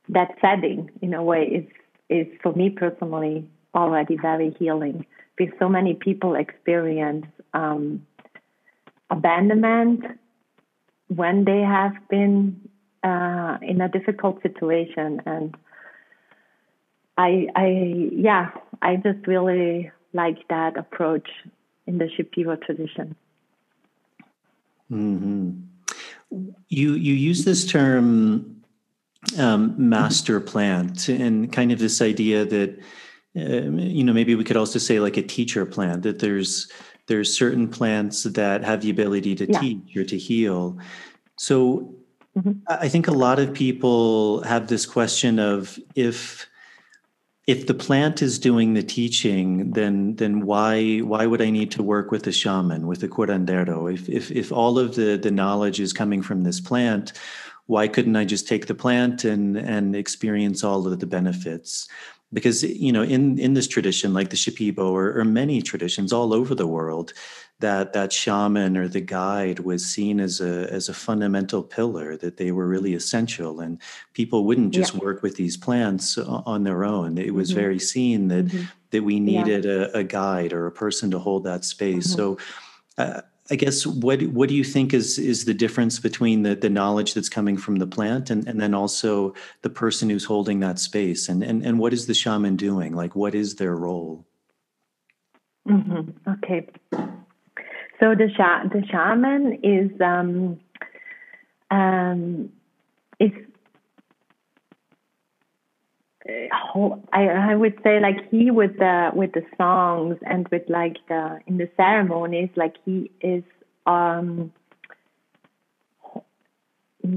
that setting in a way is is for me personally already very healing. Because so many people experience um, abandonment when they have been uh, in a difficult situation. And I, I yeah I just really like that approach in the Shipibo tradition. Mm-hmm. You you use this term um, master plant and kind of this idea that uh, you know maybe we could also say like a teacher plant that there's there's certain plants that have the ability to yeah. teach or to heal. So mm-hmm. I think a lot of people have this question of if if the plant is doing the teaching, then then why why would I need to work with the shaman, with the curandero? If if if all of the the knowledge is coming from this plant, why couldn't I just take the plant and and experience all of the benefits? Because you know, in in this tradition, like the Shipibo or, or many traditions all over the world, that that shaman or the guide was seen as a as a fundamental pillar that they were really essential and people wouldn't just yeah. work with these plants on their own it was mm-hmm. very seen that mm-hmm. that we needed yeah. a, a, guide or a person to hold that space mm-hmm. so uh, I guess what what do you think is is the difference between the, the knowledge that's coming from the plant and, and then also the person who's holding that space and, and and what is the shaman doing like what is their role mm-hmm. okay so the sh- the shaman is um, um, is I, I would say like he with the with the songs and with like the in the ceremonies like he is um,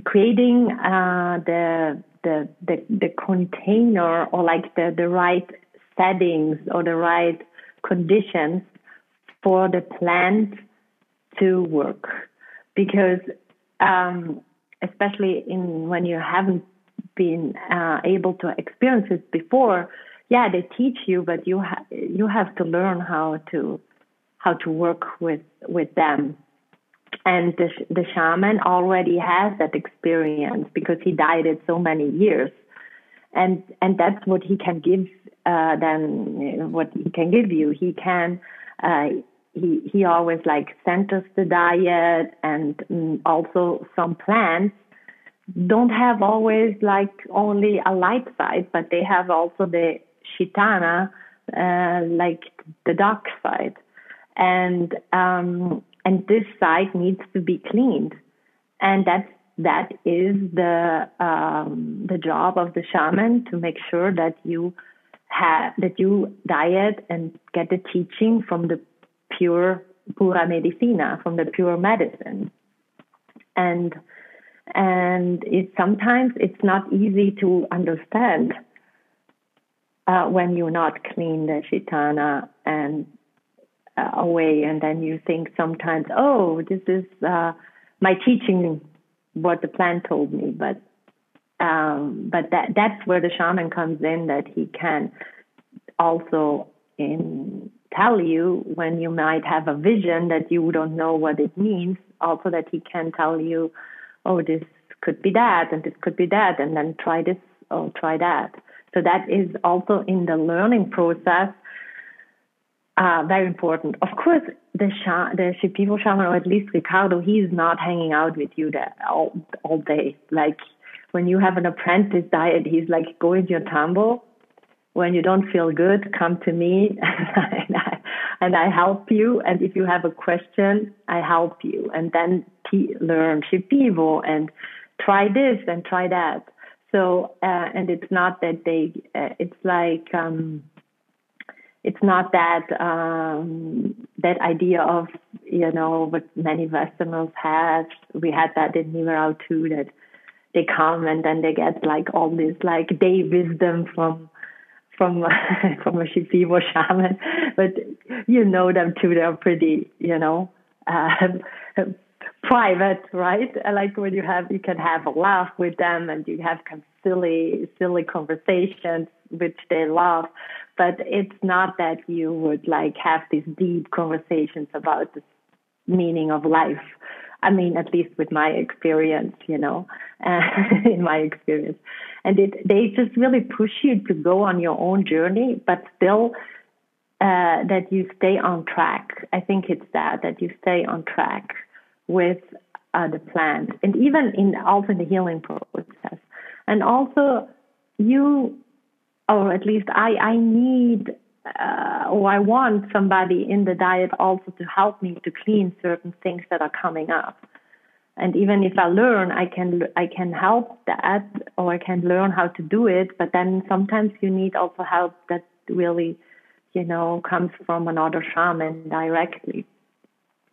creating uh, the, the the the container or like the the right settings or the right conditions for the plant to work. Because um, especially in when you haven't been uh, able to experience it before yeah they teach you but you ha- you have to learn how to how to work with with them. And the, the shaman already has that experience because he died it so many years. And and that's what he can give uh, then what he can give you. He can uh, he he always like centers the diet and mm, also some plants. Don't have always like only a light side but they have also the shitana uh, like the dark side. And um, and this side needs to be cleaned, and that's that is the um, the job of the shaman to make sure that you have that you diet and get the teaching from the pure pura medicina from the pure medicine. And and it sometimes it's not easy to understand uh, when you're not clean the shitana and uh, away and then you think sometimes oh this is uh, my teaching what the plant told me. But um, but that that's where the shaman comes in that he can also in tell you when you might have a vision that you don't know what it means also that he can tell you oh this could be that and this could be that and then try this or try that so that is also in the learning process uh, very important. Of course, the sh- the Shipibo shaman, or at least Ricardo, he's not hanging out with you there all all day. Like when you have an apprentice diet, he's like, go into your tambo. When you don't feel good, come to me, and, I, and I help you. And if you have a question, I help you. And then learn Shipibo and try this and try that. So, uh, and it's not that they, uh, it's like. Um, it's not that um, that idea of you know what many Westerners have. We had that in Nihue Rao too. That they come and then they get like all this like day wisdom from from from a Shipibo shaman, but you know them too. They're pretty you know. Uh, private, right? Like when you have, you can have a laugh with them and you have silly, silly conversations, which they love but it's not that you would like have these deep conversations about the meaning of life. I mean, at least with my experience, you know, uh, in my experience, and it they just really push you to go on your own journey, but still uh, that you stay on track. I think it's that that you stay on track with uh, the plant, and even in also in the healing process, and also you or at least I, I need uh, or I want somebody in the diet also to help me to clean certain things that are coming up. And even if I learn, I can I can help that, or I can learn how to do it. But then sometimes you need also help that really, you know, comes from another shaman directly.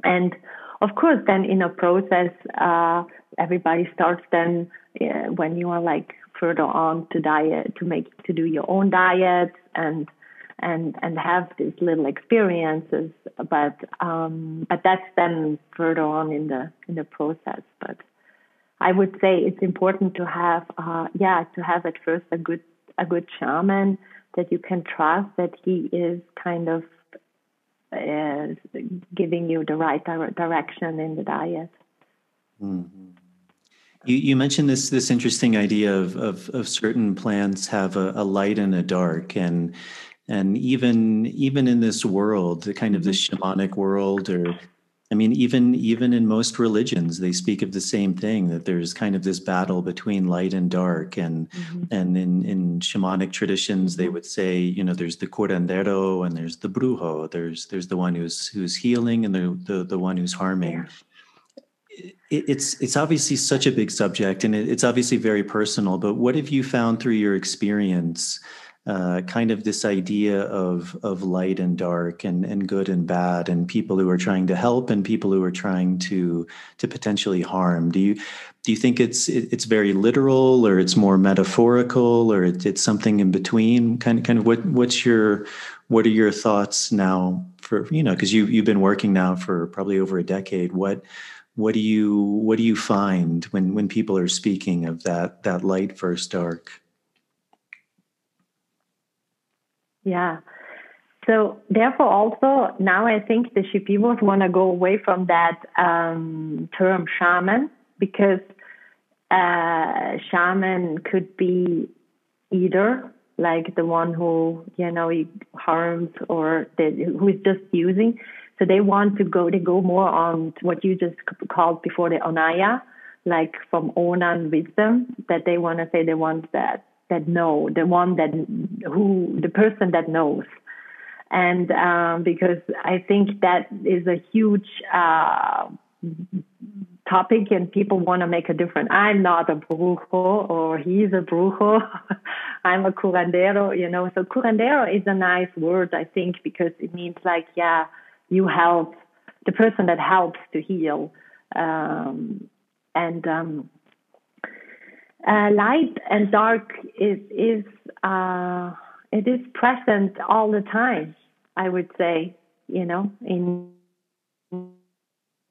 And of course, then in a process, uh, everybody starts then uh, when you are like further on to diet to make to do your own diet and and and have these little experiences but um but that's then further on in the in the process but i would say it's important to have uh yeah to have at first a good a good shaman that you can trust that he is kind of uh, giving you the right dire- direction in the diet mm-hmm. You, you mentioned this this interesting idea of of, of certain plants have a, a, light and a dark, and and even even in this world, the kind of the mm-hmm. shamanic world, or I mean, even even in most religions, they speak of the same thing that there's kind of this battle between light and dark, and mm-hmm. and in in shamanic traditions, they would say, you know, there's the curandero and there's the brujo. There's there's the one who's who's healing and the the, the one who's harming. It's it's obviously such a big subject and it's obviously very personal but what have you found through your experience uh, kind of this idea of of light and dark and and good and bad and people who are trying to help and people who are trying to to potentially harm. Do you do you think it's it's very literal or it's more metaphorical or it's something in between? Kind of kind of what what's your what are your thoughts now for you know because you you've been working now for probably over a decade. What what do you what do you find when when people are speaking of that that light versus dark yeah so therefore, also now I think the Shipibos want to go away from that um, term shaman because uh, shaman could be either like the one who you know harms or the, who is just using. So they want to go. They go more on what you just called before the onaya, like from onan wisdom. That they want to say the ones that that know, the one that who the person that knows and um, because I think that is a huge uh, topic, and people want to make a difference. I'm not a brujo, or he's a brujo. I'm a curandero, you know. So curandero is a nice word, I think, because it means like, yeah, you help the person that helps to heal, um, and um, uh, light and dark is is. Uh, it is present all the time. I would say, you know, in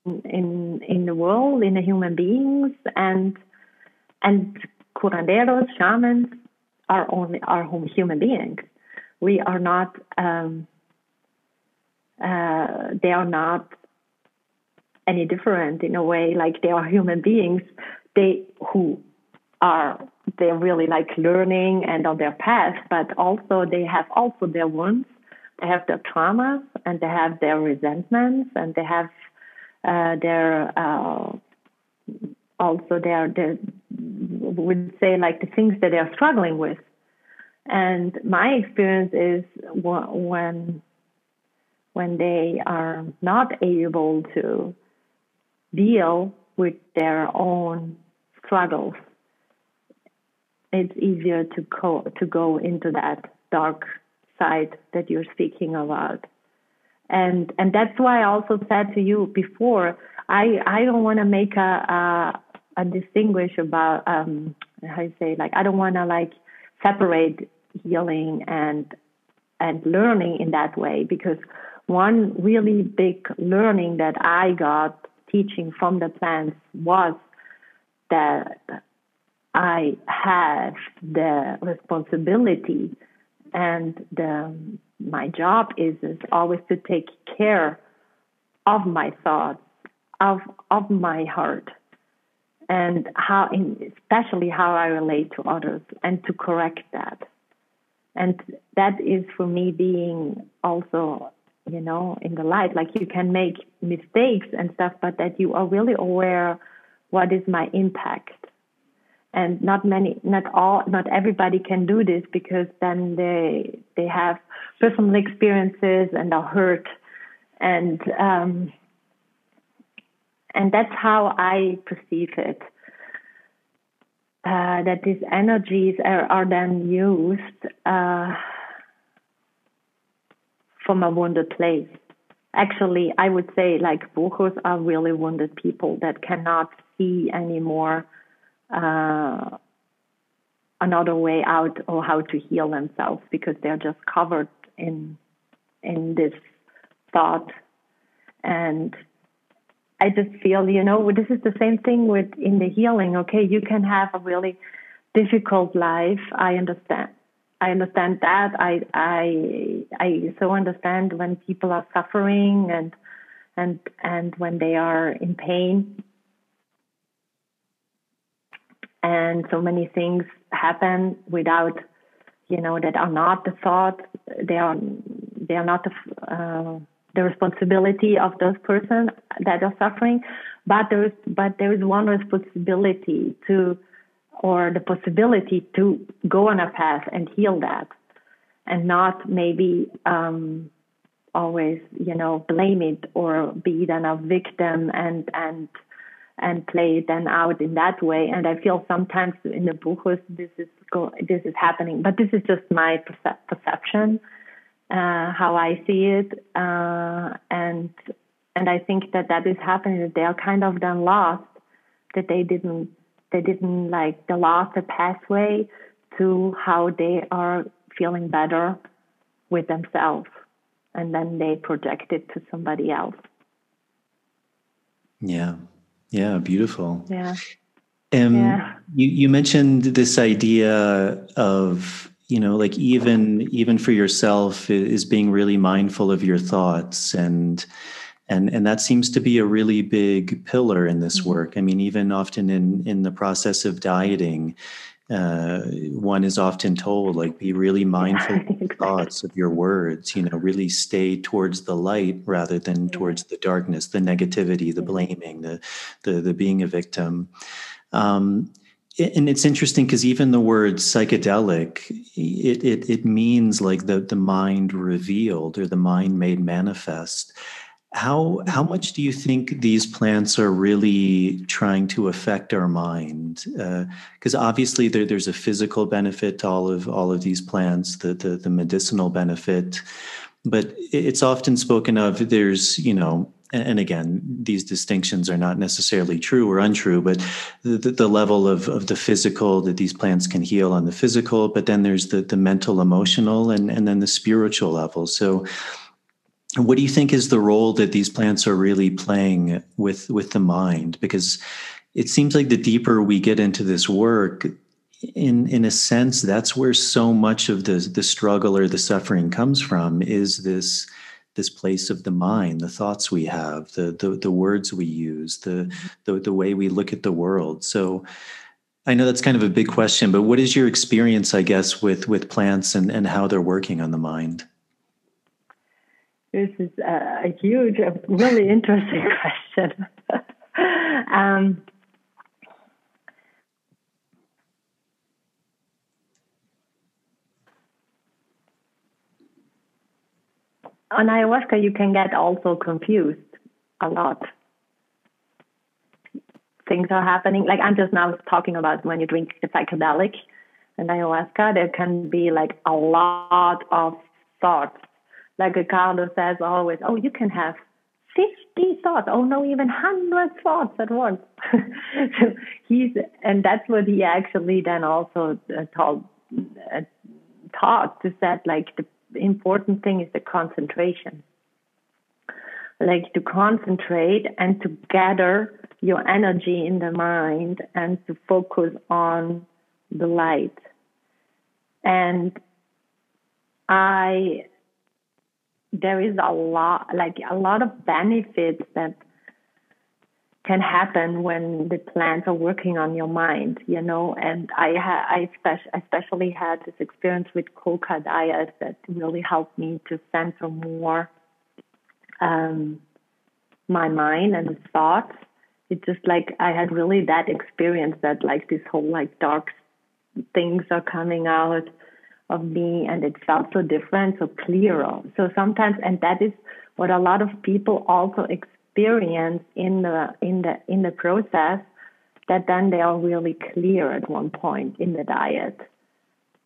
in in the world, in the human beings, and and curanderos, shamans are only are human beings. We are not. Um, uh, they are not any different in a way. Like they are human beings. They who are they're really like learning and on their path, but also they have also their wounds, they have their traumas, and they have their resentments, and they have uh, their uh, also their their would say like the things that they're struggling with. And my experience is when when they are not able to deal with their own struggles it's easier to go to go into that dark side that you're speaking about. And and that's why I also said to you before I I don't want to make a, a a distinguish about um how you say like I don't want to like separate healing and and learning in that way because one really big learning that I got teaching from the plants was that I have the responsibility and the, my job is, is always to take care of my thoughts, of of my heart, and how, especially how I relate to others, and to correct that. And that is for me being also, you know, in the light. Like you can make mistakes and stuff, but that you are really aware what is my impact and not many not all not everybody can do this because then they they have personal experiences and are hurt. And um and that's how i perceive it. Uh, that these energies are, are then used uh, from a wounded place. Actually i would say like brujos are really wounded people that cannot see anymore uh, another way out or how to heal themselves because they're just covered in in this thought and I just feel, you know, this is the same thing with in the healing. Okay, you can have a really difficult life. I understand. I understand that. I I I so understand when people are suffering and and and when they are in pain and so many things happen without you know that are not the thought. They are they are not the, uh, the responsibility of those persons that are suffering. But there is but there is one responsibility to or the possibility to go on a path and heal that. And not maybe um, always you know blame it or be then a victim and and and play it then out in that way. And I feel sometimes in the brujos this is go, this is happening, but this is just my percep- perception, uh, how I see it, uh, and and I think that that is happening. That they are kind of then lost, that they didn't they didn't like they lost the pathway to how they are feeling better with themselves, and then they project it to somebody else. Yeah, yeah, beautiful. Yeah. Um, yeah. You, you mentioned this idea of you know like even even for yourself is being really mindful of your thoughts and and and that seems to be a really big pillar in this mm-hmm. work i mean even often in in the process of dieting uh, one is often told like be really mindful of the thoughts of your words you know really stay towards the light rather than towards the darkness the negativity the blaming the the, the being a victim. Um, and it's interesting because even the word psychedelic it, it it means like the the mind revealed or the mind made manifest how how much do you think these plants are really trying to affect our mind? Because uh, obviously there, there's a physical benefit to all of all of these plants, the, the the medicinal benefit, but it's often spoken of. There's you know and again, these distinctions are not necessarily true or untrue, but the, the, level of, of the physical that these plants can heal on the physical, but then there's the, the mental, emotional, and, and then the spiritual level. So what do you think is the role that these plants are really playing with with the mind because it seems like the deeper we get into this work in in a sense that's where so much of the the struggle or the suffering comes from is this this place of the mind the thoughts we have the the, the words we use the, the the way we look at the world so I know that's kind of a big question, but what is your experience, I guess, with with plants and, and how they're working on the mind? This is a, huge, a really interesting question. um, on ayahuasca, you can get also confused a lot. Things are happening. Like I'm just now talking about when you drink the psychedelic and ayahuasca, there can be like a lot of thoughts like Ricardo says always, oh, you can have 50 thoughts, oh no, even 100 thoughts at once. he's, and that's what he actually then also uh, told, uh, taught to set like the important thing is the concentration. Like to concentrate and to gather your energy in the mind and to focus on the light. And I there is a lot, like a lot of benefits that can happen when the plants are working on your mind, you know. And I ha- I spe- especially had this experience with coca diet that really helped me to center more um, my mind and thoughts. It's just like I had really that experience that like this whole like dark things are coming out of me and it felt so different, so clearer. So sometimes, and that is what a lot of people also experience in the in the in the process. That then they are really clear at one point in the diet,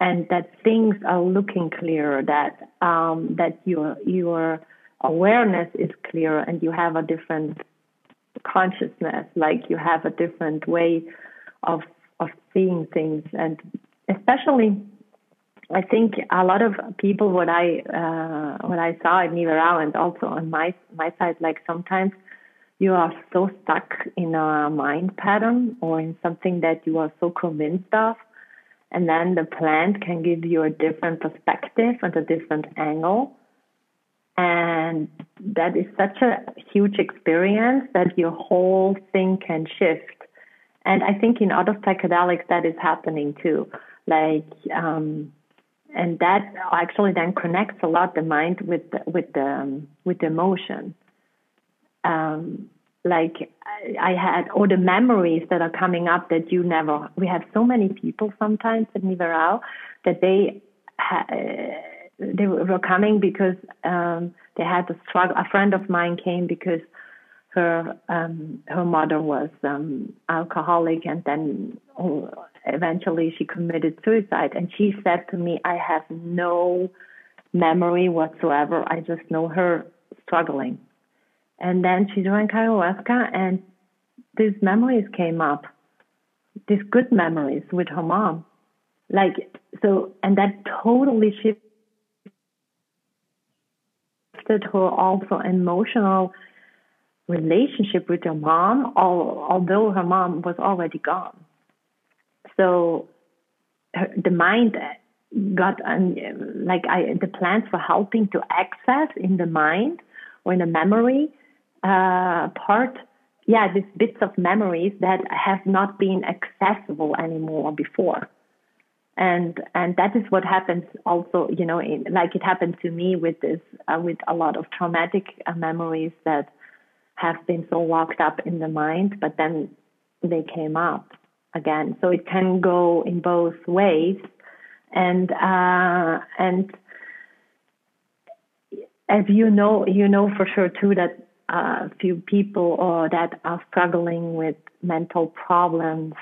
and that things are looking clearer. That um, that your your awareness is clearer, and you have a different consciousness. Like you have a different way of of seeing things, and especially I think a lot of people what I uh, what I saw at Nihue Rao and also on my my side, like sometimes you are so stuck in a mind pattern or in something that you are so convinced of, and then the plant can give you a different perspective and a different angle, and that is such a huge experience that your whole thing can shift. And I think in other psychedelics that is happening too, like. Um, and that actually then connects a lot the mind with the, with the um, with the emotion. Um, like I had all the memories that are coming up that you never. We have so many people sometimes at Nihue Rao that they ha, they were coming because um, they had a struggle. A friend of mine came because her um, her mother was um, alcoholic and then oh, eventually she committed suicide. And she said to me, I have no memory whatsoever. I just know her struggling. And then she drank ayahuasca, and these memories came up, these good memories with her mom. Like, so, and that totally shifted her also emotional relationship with her mom, although her mom was already gone. So her, the mind got like I, the plants were helping to access in the mind or in the memory uh, part. Yeah, these bits of memories that have not been accessible anymore before and and that is what happens also you know in, like it happened to me with this uh, with a lot of traumatic uh, memories that have been so locked up in the mind but then they came up again. So it can go in both ways. And uh, and as you know you know for sure too that a uh, few people or that are struggling with mental problems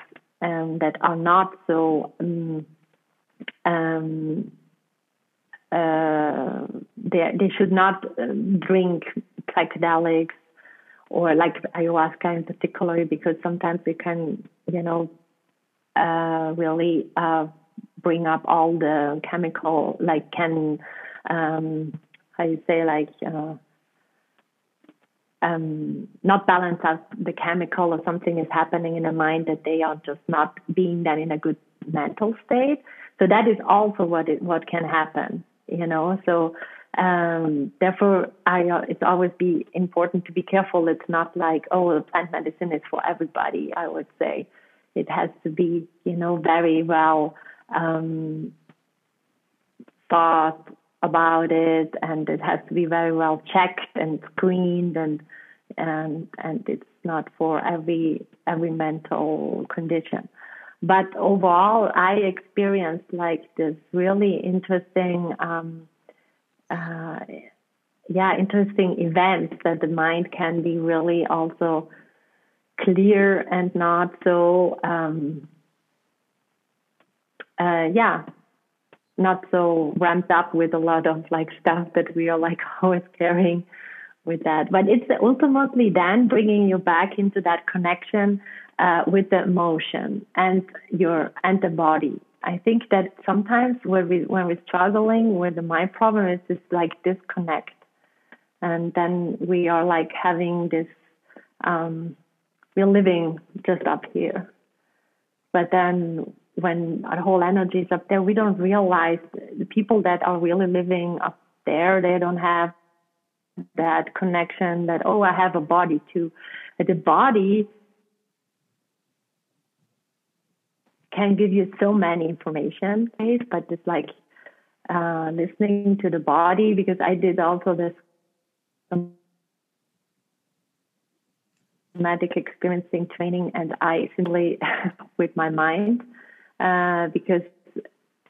and that are not so um, um, uh, they they should not uh, drink psychedelics or like ayahuasca in particular because sometimes it can you know uh, really uh, bring up all the chemical like can um, how you say like uh, um, not balance out the chemical or something is happening in the mind that they are just not being then in a good mental state so that is also what it, what can happen, you know. So um, therefore, I uh, it's always be important to be careful. It's not like oh, plant medicine is for everybody. I would say it has to be you know very well um, thought about it, and it has to be very well checked and screened, and and and it's not for every every mental condition. But overall, I experienced like this really interesting, um, uh, yeah, interesting events that the mind can be really also clear and not so, um, uh, yeah, not so ramped up with a lot of like stuff that we are like always carrying with that. But it's ultimately then bringing you back into that connection uh, with the emotion and your and the body. I think that sometimes when we when we're struggling with the mind problem, is just like disconnect, and then we are like having this. Um, we're living just up here, but then when our whole energy is up there, we don't realize the people that are really living up there. They don't have that connection. That oh, I have a body too. The body can give you so many information, but it's like uh, listening to the body because I did also this somatic experiencing training and I simply with my mind uh, because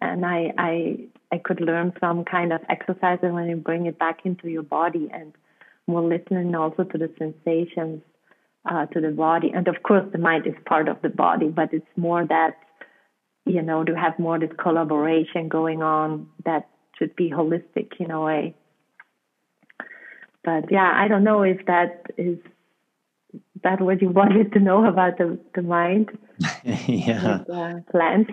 and I, I I could learn some kind of exercise and when you bring it back into your body and more listening also to the sensations uh, to the body and of course the mind is part of the body but it's more that you know, to have more this collaboration going on that should be holistic in a way. But yeah, I don't know if that is that what you wanted to know about the, the mind. yeah. Uh, plants.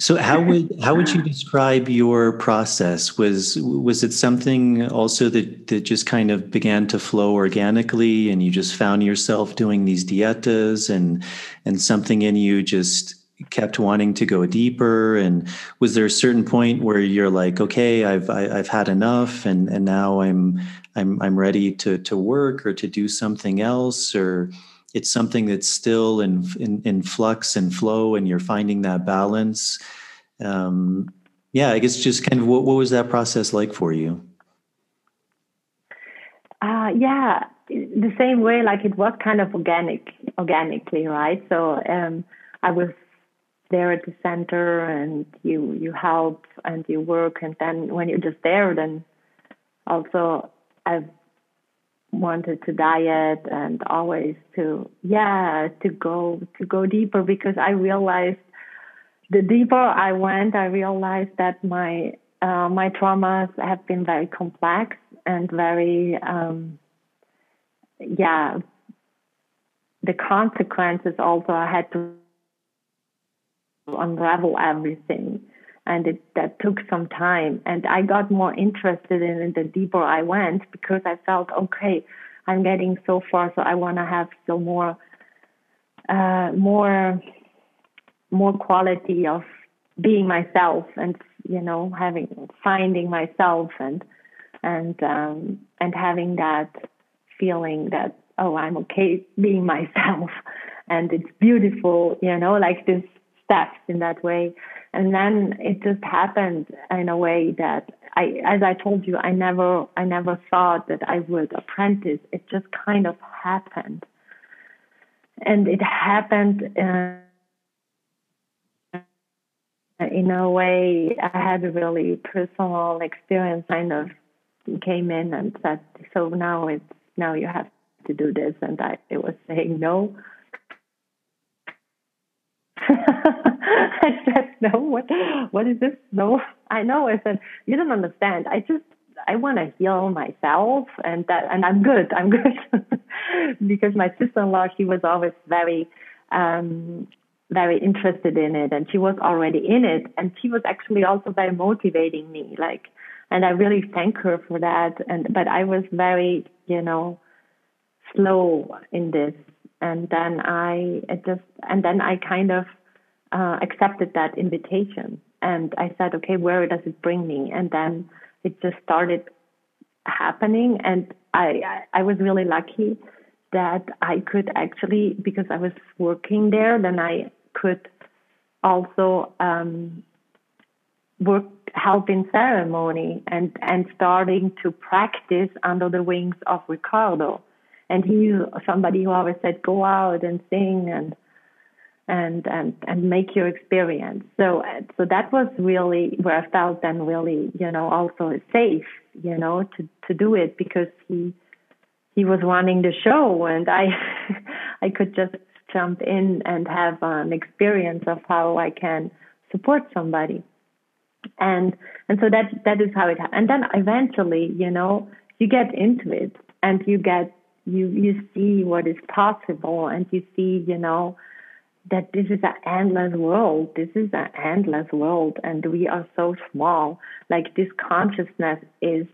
So how would how would you describe your process? Was was it something also that that just kind of began to flow organically, and you just found yourself doing these dietas, and and something in you just kept wanting to go deeper? And was there a certain point where you're like, okay, I've I, have i have had enough, and and now I'm I'm I'm ready to to work or to do something else, or it's something that's still in, in, in flux and flow and you're finding that balance. Um, yeah i guess just kind of what, what was that process like for you? Uh, yeah the same way like it was kind of organic organically right? So um, i was there at the center and you you help and you work and then when you're just there then also i've wanted to diet and always to yeah to go to go deeper because I realized the deeper I went I realized that my uh, my traumas have been very complex and very um, yeah the consequences also I had to unravel everything and it, that took some time. And I got more interested in it the deeper I went because I felt okay, I'm getting so far, so I want to have still more, uh, more, more quality of being myself and you know having finding myself and and um and having that feeling that oh i'm okay being myself and it's beautiful you know like this steps in that way and then it just happened in a way that I, as I told you, I never, I never thought that I would apprentice. It just kind of happened, and it happened uh, in a way. I had a really personal experience. Kind of came in and said, "So now it's now you have to do this," and I it was saying no. I said, no, what, what is this? No, I know. I said, you don't understand. I just, I want to heal myself and that, and I'm good. I'm good. because my sister-in-law, she was always very, um, very interested in it and she was already in it. And she was actually also very motivating me. Like, and I really thank her for that. And, but I was very, you know, slow in this. And then I just, and then I kind of, uh, accepted that invitation. And I said, okay, where does it bring me? And then it just started happening. And I, I was really lucky that I could actually, because I was working there, then I could also um, work, help in ceremony and, and starting to practice under the wings of Ricardo. And he's somebody who always said, go out and sing and and and and make your experience. So uh, so that was really where I felt then really you know also safe you know to to do it because he he was running the show and I I could just jump in and have an experience of how I can support somebody and and so that that is how it happened and then eventually you know you get into it and you get you you see what is possible and you see you know that this is an endless world. This is an endless world, and we are so small. Like this consciousness is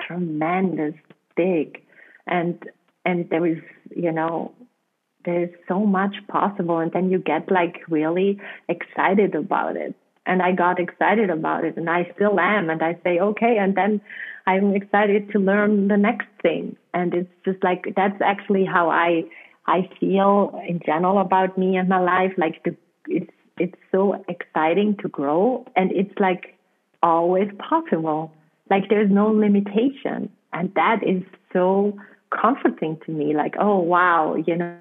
tremendous, big, and and there is, you know, there is so much possible, and then you get like really excited about it. And I got excited about it, and I still am. And I say, okay, and then I'm excited to learn the next thing. And it's just like that's actually how I I feel in general about me and my life, like the, it's it's so exciting to grow, and it's like always possible. Like there's no limitation, and that is so comforting to me. Like, oh wow, you know,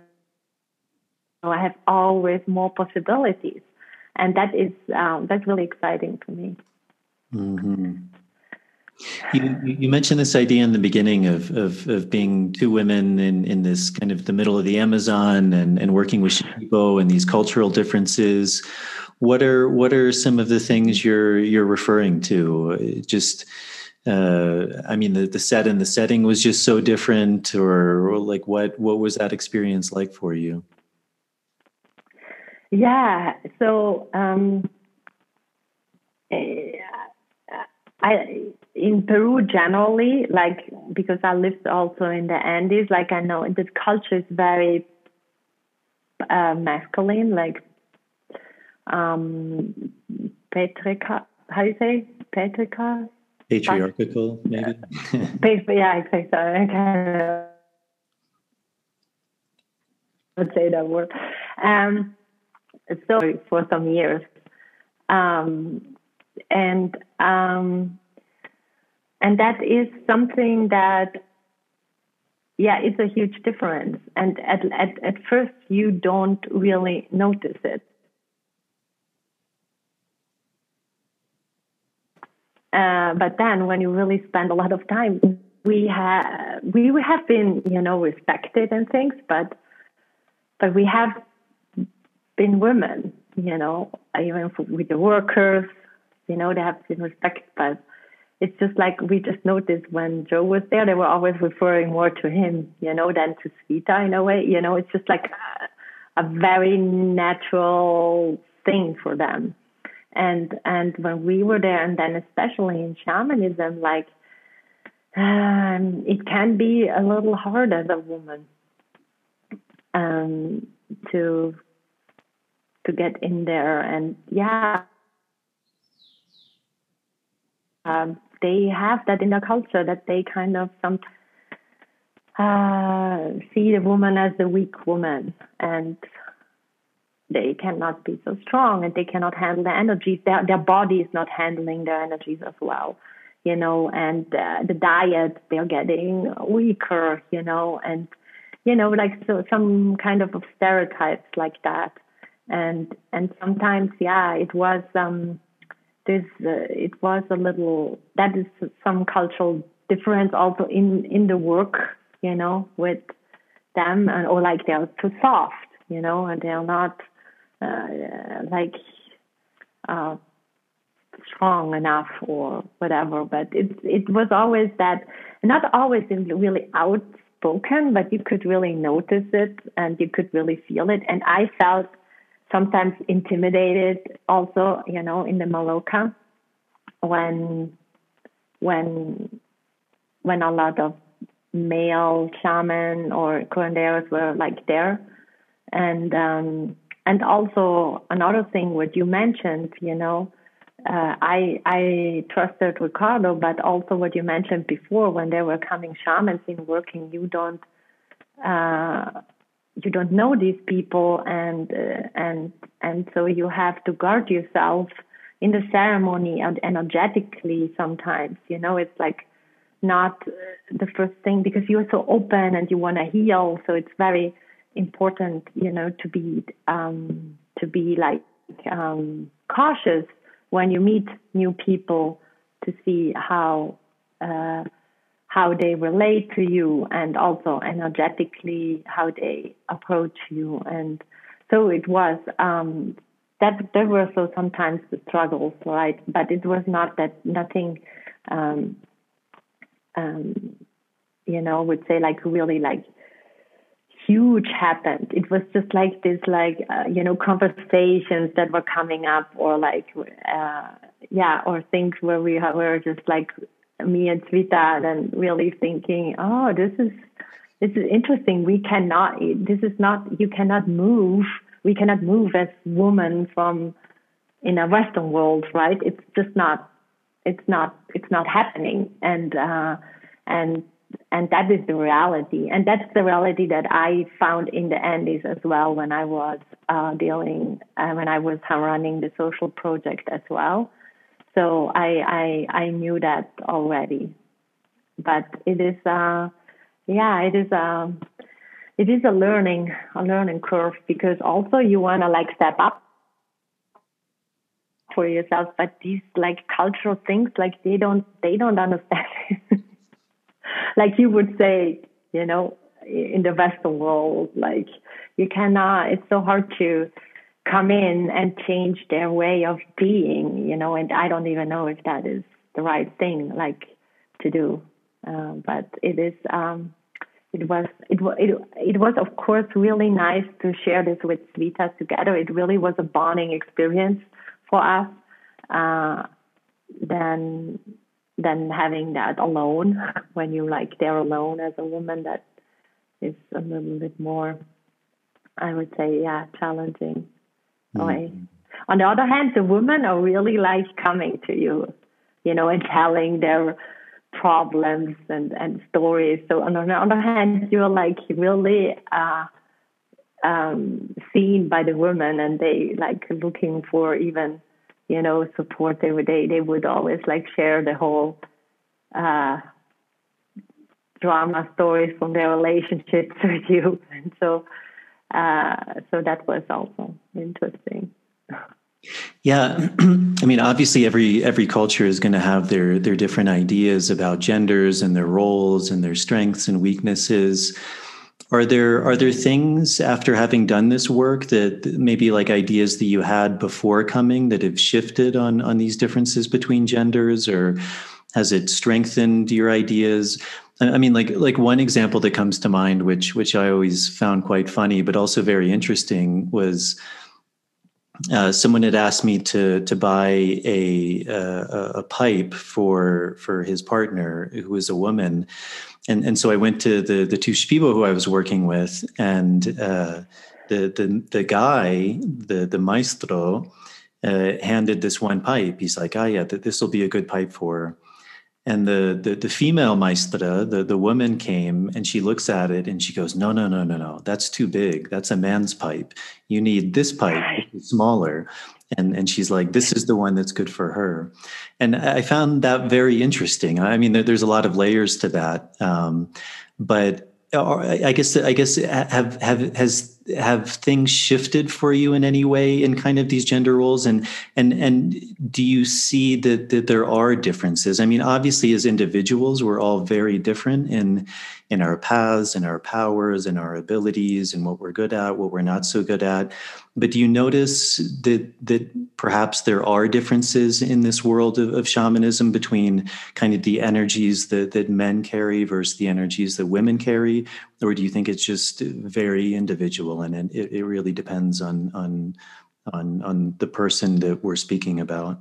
I have always more possibilities, and that is um, that's really exciting for me. Mm-hmm. You, you mentioned this idea in the beginning of, of, of being two women in, in this kind of the middle of the Amazon and, and working with Shipibo and these cultural differences. What are what are some of the things you're you're referring to? Just uh, I mean, the, the set and the setting was just so different, or, or like what what was that experience like for you? Yeah, so um, I in Peru generally, like because I lived also in the Andes, like I know the culture is very uh, masculine, like um patriarchal. How do you say patriarchal? Patriarchal, maybe. yeah, exactly. I kind of say that word. Um, so for some years, um, and um, and that is something that yeah it's a huge difference. And at, at, at first you don't really notice it. Uh, but then when you really spend a lot of time we have we have been you know respected and things but but we have been women you know even with the workers you know, they have been respected. but it's just like we just noticed when Joe was there, they were always referring more to him, you know, than to Svita in a way. You know, it's just like a, a very natural thing for them. And and when we were there, and then especially in shamanism, like um, it can be a little hard as a woman um, to to get in there. And yeah, um, they have that in their culture that they kind of some uh, see the woman as the weak woman and they cannot be so strong and they cannot handle the energies. Their, their body is not handling their energies as well, you know, and uh, the diet, they're getting weaker, you know, and, you know, like so, some kind of stereotypes like that. And, and sometimes, yeah, it was, um, this, uh, it was a little, that is some cultural difference also in, in the work, you know, with them and, or like they're too soft, you know, and they're not, uh, like uh, strong enough or whatever. But it it was always that not always really outspoken, but you could really notice it and you could really feel it. And I felt sometimes intimidated also, you know, in the Maloka when when when a lot of male shaman or curanderos were like there. And um and also another thing what you mentioned you know uh, I I trusted Ricardo, but also what you mentioned before when there were coming shamans in working, you don't uh, you don't know these people, and uh, and and so you have to guard yourself in the ceremony and energetically. Sometimes you know it's like not the first thing because you're so open and you want to heal, so it's very important, you know, to be um, to be like um, cautious when you meet new people to see how uh, how they relate to you and also energetically how they approach you and so it was um, that there were so sometimes the struggles right but it was not that nothing um, um, you know would say like really like huge happened. It was just like this, like uh, you know, conversations that were coming up, or like, uh, yeah, or things where we were just like me and Svita, and really thinking, oh, this is this is interesting. We cannot. This is not. You cannot move. We cannot move as women from in a Western world, right? It's just not. It's not. It's not happening, and uh, and and that is the reality and that's the reality that i found in the andes as well when i was uh, dealing uh, when i was running the social project as well so i i i knew that already. But it is uh yeah it is um it is a learning a learning curve because also you want to like step up for yourself but these like cultural things like they don't they don't understand like you would say, you know, in the Western world, like you cannot, it's so hard to come in and change their way of being, you know, and I don't even know if that is the right thing, like to do. Uh, but it is, um, it was, it, it, it was of course really nice to share this with Svita together. It really was a bonding experience for us. Uh, then than having that alone when you like there alone as a woman that is a little bit more i would say yeah challenging mm-hmm. on the other hand the women are really like coming to you you know and telling their problems and and stories so on the other hand you're like really uh um seen by the women and they like looking for even you know, support. They would they they would always like share the whole uh, drama stories from their relationships with you, and so uh, so that was also interesting. Yeah, I mean, obviously, every every culture is going to have their their different ideas about genders and their roles and their strengths and weaknesses. Are there are there things after having done this work that maybe like ideas that you had before coming that have shifted on on these differences between genders, or has it strengthened your ideas? I mean, like like one example that comes to mind, which which I always found quite funny, but also very interesting, was uh, someone had asked me to to buy a, a, a pipe for for his partner who was a woman, and and so I went to the the two people who I was working with, and uh, the the the guy, the the maestro, uh, handed this one pipe. He's like, "Ah, yeah, this will be a good pipe for." Her. And the, the the female maestra, the the woman came and she looks at it and she goes, "No, no, no, no, no. That's too big. That's a man's pipe. You need this pipe, smaller." And and she's like, "This is the one that's good for her." And I found that very interesting. I mean, there, there's a lot of layers to that, um, but I guess I guess have have has have things shifted for you in any way in kind of these gender roles? And and and do you see that that there are differences? I mean obviously as individuals we're all very different in in our paths and our powers and our abilities and what we're good at what we're not so good at but do you notice that that perhaps there are differences in this world of, of shamanism between kind of the energies that that men carry versus the energies that women carry? Or do you think it's just very individual and it, it really depends on on on on the person that we're speaking about?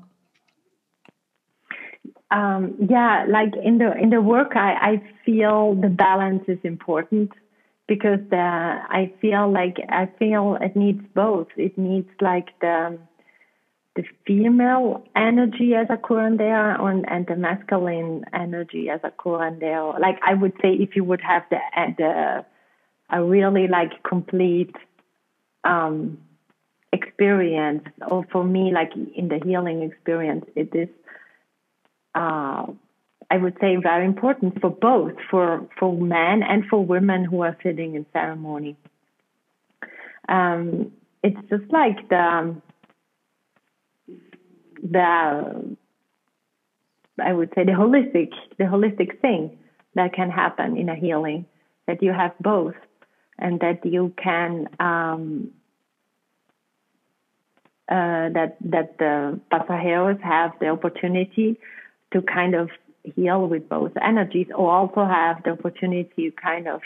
Um, yeah like in the in the work I, I feel the balance is important because I feel like I feel it needs both it needs like the the female energy as a curandero and, and the masculine energy as a curandero. Like I would say, if you would have the the a really like complete um, experience, or for me, like in the healing experience, it is. Uh, I would say very important for both, for for men and for women who are sitting in ceremony. Um, it's just like the the I would say the holistic the holistic thing that can happen in a healing that you have both and that you can um, uh, that that the pasajeros have the opportunity to kind of heal with both energies or also have the opportunity to kind of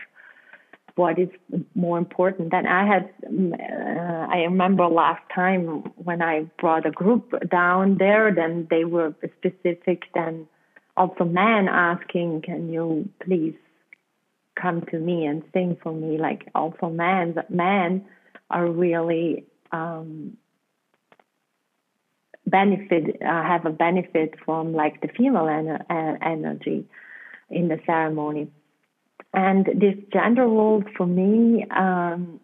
what is more important. And I had, uh, I remember last time when I brought a group down there, then they were specific. Then also men asking, "Can you please come to me and sing for me?" Like also men, that men are really um, benefit uh, have a benefit from like the female en- energy in the ceremony. And this gender role for me, um,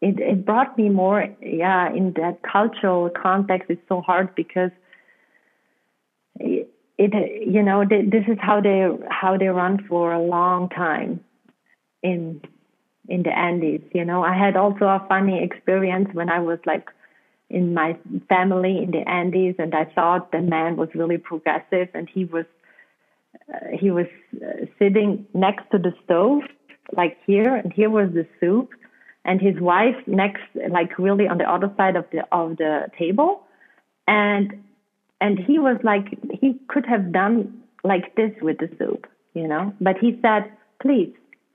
it, it brought me more, yeah, in that cultural context. It's so hard because it, it you know, they, this is how they how they run for a long time in in the Andes. You know, I had also a funny experience when I was like in my family in the Andes, and I thought the man was really progressive, and he was uh, he was uh, sitting next to the stove, like here, and here was the soup, and his wife next, like really on the other side of the of the table, and and he was like he could have done like this with the soup, you know, but he said, "Please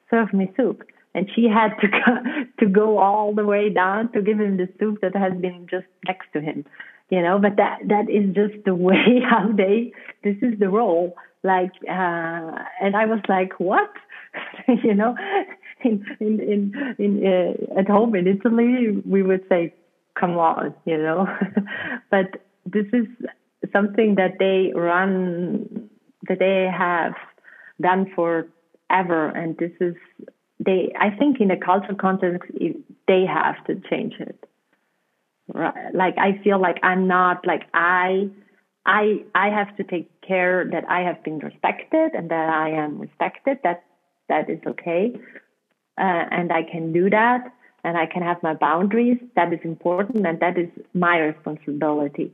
serve me soup." And she had to go, to go all the way down to give him the soup that has been just next to him, you know. But that that is just the way how they. This is the role like uh, and I was like, what? you know, in in in, in uh, at home in Italy, we would say, come on, you know, but this is something that they run that they have done forever, and this is they. I think in a cultural context, they have to change it. Right? Like I feel like I'm not like I I I have to take care that I have been respected and that I am respected. That that is okay, uh, and I can do that, and I can have my boundaries. That is important, and that is my responsibility.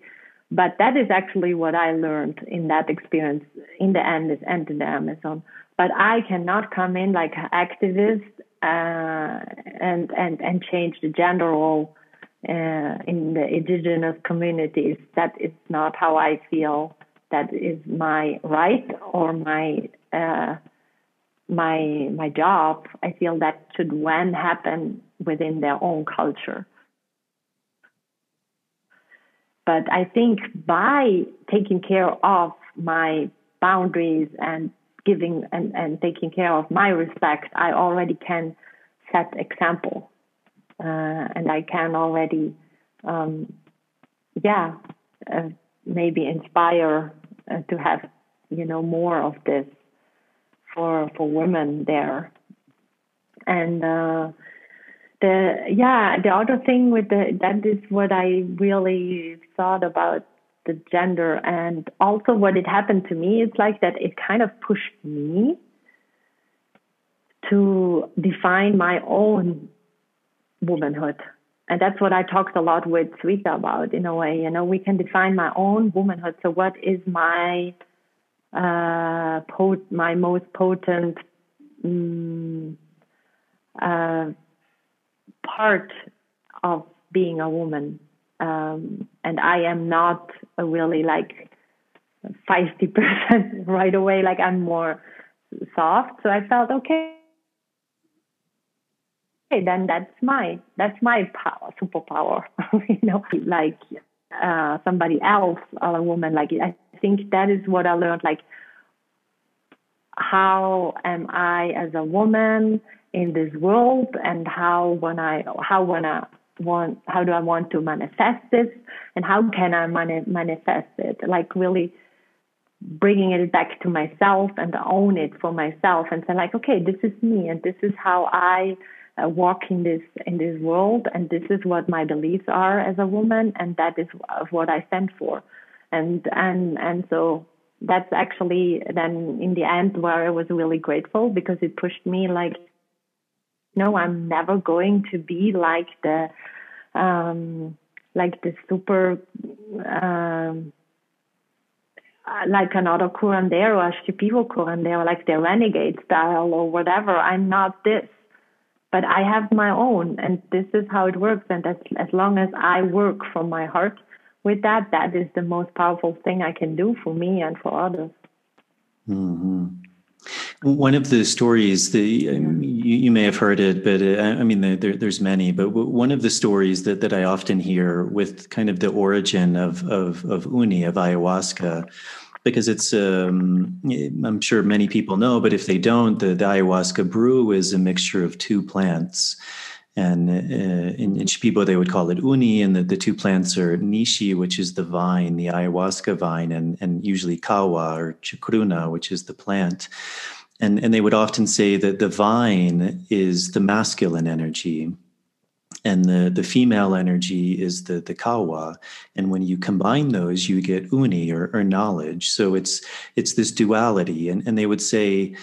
But that is actually what I learned in that experience in the Andes and in the Amazon. But I cannot come in like an activist uh, and and and change the gender role uh, in the indigenous communities. That is not how I feel. That is my right or my uh, my my job. I feel that should when happen within their own culture. But I think by taking care of my boundaries and giving and, and taking care of my respect, I already can set example. Uh, and I can already, um, yeah, uh, maybe inspire uh, to have you know more of this for for women there, and uh, the yeah the other thing with the that is what I really thought about the gender and also what it happened to me it's like that it kind of pushed me to define my own womanhood and that's what I talked a lot with Suita about in a way. You know, we can define my own womanhood. So, what is my uh, pot- my most potent um, uh, part of being a woman? Um, and I am not a really like 50% right away. Like I'm more soft. So I felt okay. okay then that's my that's my power superpower you know like uh somebody else or a woman like i think that is what i learned like how am i as a woman in this world and how when i how when i want how do i want to manifest this? And how can i mani- manifest it? Like really bringing it back to myself and own it for myself and say like okay this is me and this is how i uh, walk in this in this world, and this is what my beliefs are as a woman, and that is what I stand for, and and and so that's actually then in the end where I was really grateful because it pushed me like, no, I'm never going to be like the um, like the super. Um, like another curandero, a Shipibo curandero, like the renegade style or whatever. I'm not this but I have my own, and this is how it works. And as as long as I work from my heart with that, that is the most powerful thing I can do for me and for others. Mm-hmm. One of the stories, the um, you, you, may have heard it, but uh, I mean, there, there's many. But one of the stories that, that I often hear with kind of the origin of of, of uni of ayahuasca because it's um, i'm sure many people know but if they don't the, the ayahuasca brew is a mixture of two plants and uh, in, in Shipibo they would call it uni, and the, the two plants are nishi, which is the vine, the ayahuasca vine, and, and usually kawa or chacruna, which is the plant. And, and they would often say that the vine is the masculine energy, and the, the female energy is the, the kawa. And when you combine those, you get uni or, or knowledge. So it's it's this duality. And, and they would say,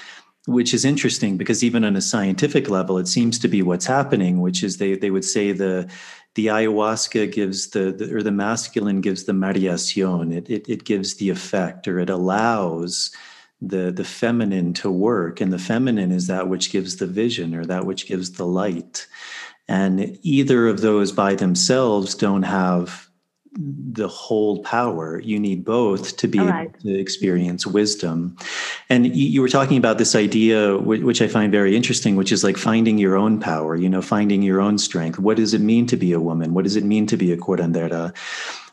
which is interesting because even on a scientific level, it seems to be what's happening, which is they, they would say the the ayahuasca gives the, the or the masculine gives the mareación. It, it it gives the effect or it allows the the feminine to work. And the feminine is that which gives the vision or that which gives the light. And either of those by themselves don't have the whole power. You need both to be right. able to experience wisdom. And you, were talking about this idea, which I find very interesting, which is like finding your own power, you know, finding your own strength. What does it mean to be a woman? What does it mean to be a curandera?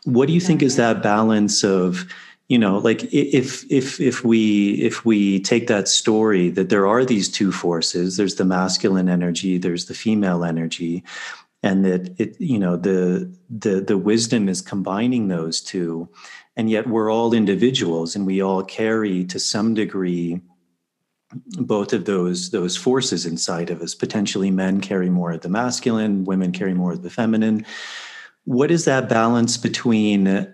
What do you think is that balance of you know like if if if we if we take that story that there are these two forces there's the masculine energy there's the female energy and that it you know the the the wisdom is combining those two and yet we're all individuals and we all carry to some degree both of those those forces inside of us. Potentially men carry more of the masculine women carry more of the feminine. What is that balance between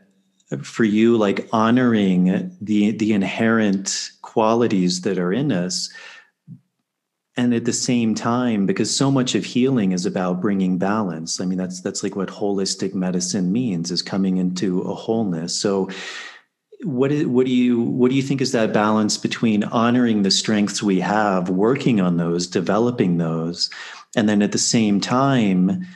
for you like honoring the the inherent qualities that are in us. And at the same time because so much of healing is about bringing balance i mean that's that's like what holistic medicine means is coming into a wholeness. So what is, what do you what do you think is that balance between honoring the strengths we have working on those developing those and then at the same time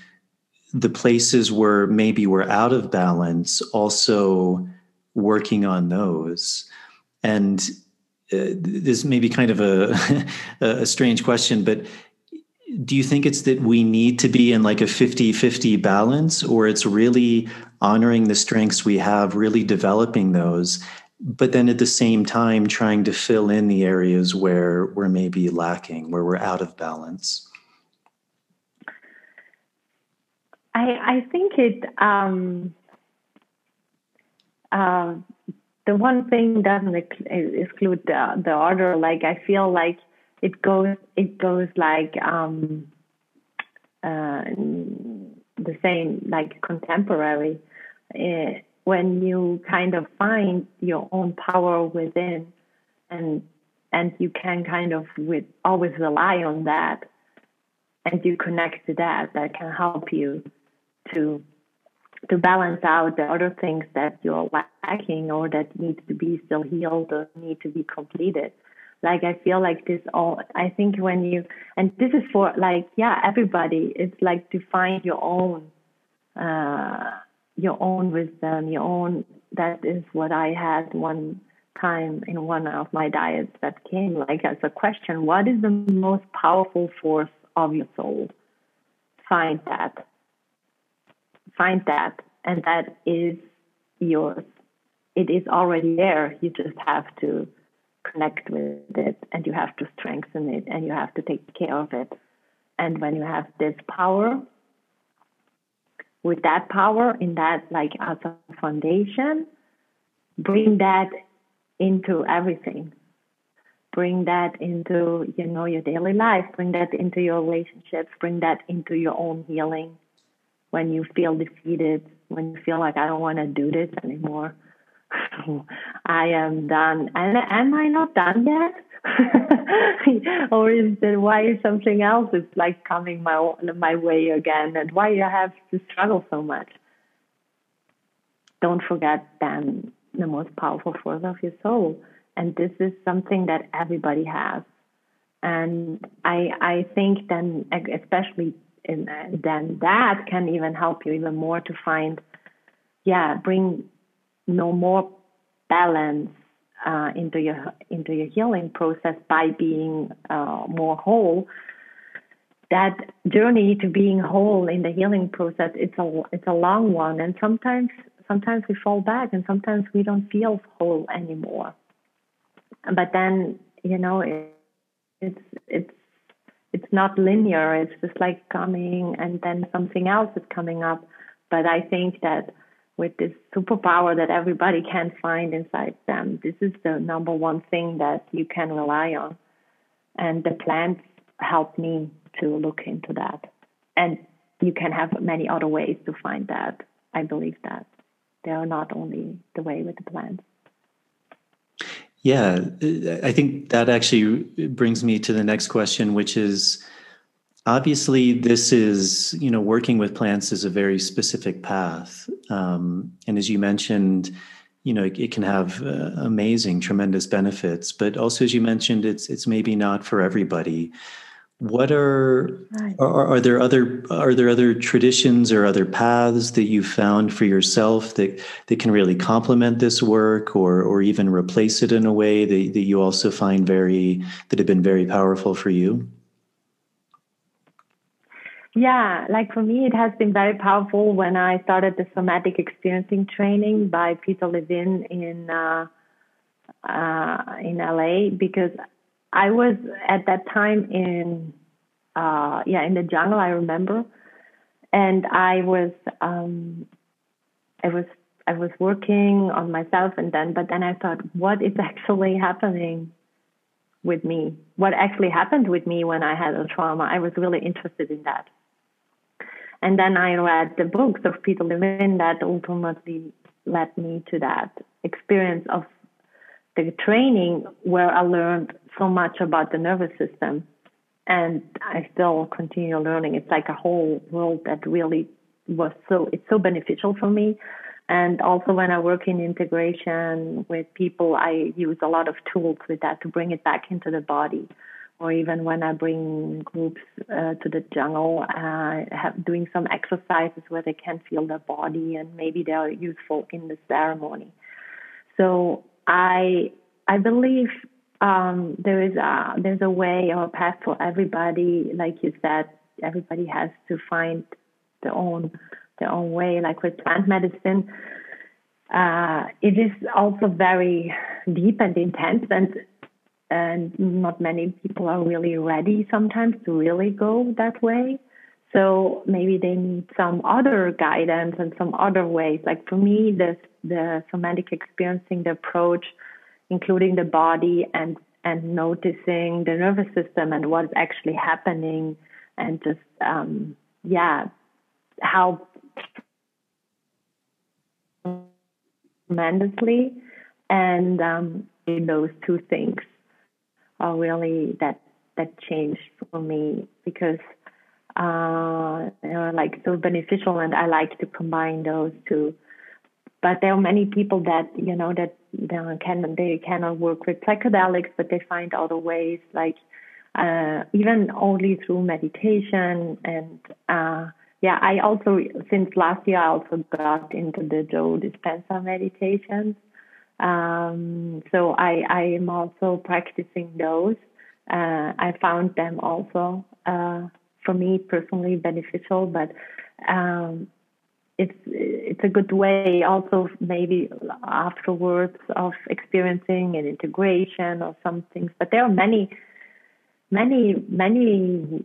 the places where maybe we're out of balance, also working on those. And uh, this may be kind of a, a strange question, but do you think it's that we need to be in like a 50 50 balance, or it's really honoring the strengths we have, really developing those, but then at the same time trying to fill in the areas where we're maybe lacking, where we're out of balance? I I think it um, uh, the one thing doesn't exclude the the other. Like I feel like it goes it goes like um, uh, the same like contemporary. Uh, when you kind of find your own power within, and and you can kind of with always rely on that, and you connect to that, that can help you to to balance out the other things that you're lacking or that need to be still healed or need to be completed. Like I feel like this all I think when you and this is for like yeah everybody it's like to find your own uh your own wisdom your own that is what I had one time in one of my diets that came like as a question what is the most powerful force of your soul find that find that, and that is yours. It is already there. You just have to connect with it, and you have to strengthen it, and you have to take care of it. And when you have this power, with that power, in that like as a foundation, bring that into everything bring that into you know your daily life bring that into your relationships bring that into your own healing when you feel defeated, when you feel like I don't want to do this anymore. I am done. And am I not done yet? or is there why something else is like coming my my way again and why you have to struggle so much? Don't forget then the most powerful force of your soul. And this is something that everybody has. And I I think then especially and then that can even help you even more to find, yeah, bring no more balance uh, into your into your healing process by being uh, more whole. That journey to being whole in the healing process it's a it's a long one, and sometimes sometimes we fall back, and sometimes we don't feel whole anymore. But then you know it, it's it's it's not linear. It's just like coming and then something else is coming up. But I think that with this superpower that everybody can find inside them, this is the number one thing that you can rely on. And the plants help me to look into that. And you can have many other ways to find that. I believe that they are not only the way with the plants. Yeah, I think that actually brings me to the next question, which is obviously this is you know working with plants is a very specific path, um, and as you mentioned, you know it, it can have uh, amazing, tremendous benefits, but also as you mentioned, it's it's maybe not for everybody what are, are are there other are there other traditions or other paths that you found for yourself that that can really complement this work or or even replace it in a way that, that you also find very that have been very powerful for you? Yeah like for me it has been very powerful when i started the somatic experiencing training by peter levine in uh, uh, in la because I was at that time in uh, yeah in the jungle. I remember, and I was um, I was I was working on myself, and then but then I thought, what is actually happening with me? What actually happened with me when I had a trauma? I was really interested in that. And then I read the books of Peter Levine that ultimately led me to that experience of the training where I learned so much about the nervous system. And I still continue learning. It's like a whole world that really was so, it's so beneficial for me. And also when I work in integration with people, I use a lot of tools with that to bring it back into the body. Or even when I bring groups uh, to the jungle, uh, have doing some exercises where they can feel their body and maybe they are useful in the ceremony. So I I believe um, there is a there's a way or a path for everybody. Like you said, everybody has to find their own their own way. Like with plant medicine, uh, it is also very deep and intense, and and not many people are really ready sometimes to really go that way. So maybe they need some other guidance and some other ways. Like for me, the the somatic experiencing, the approach, including the body and and noticing the nervous system and what's actually happening, and just um, yeah, how tremendously, and um, those two things are really that that changed for me because uh, they are like so beneficial, and I like to combine those two. But there are many people that you know that they can they cannot work with psychedelics, but they find other ways, like uh, even only through meditation and uh, yeah. I also since last year I also got into the Joe Dispenza meditations. Um, so I I am also practicing those. Uh, I found them also uh, for me personally beneficial, but um, it's it's a good way also maybe afterwards of experiencing an integration or some things. But there are many, many, many,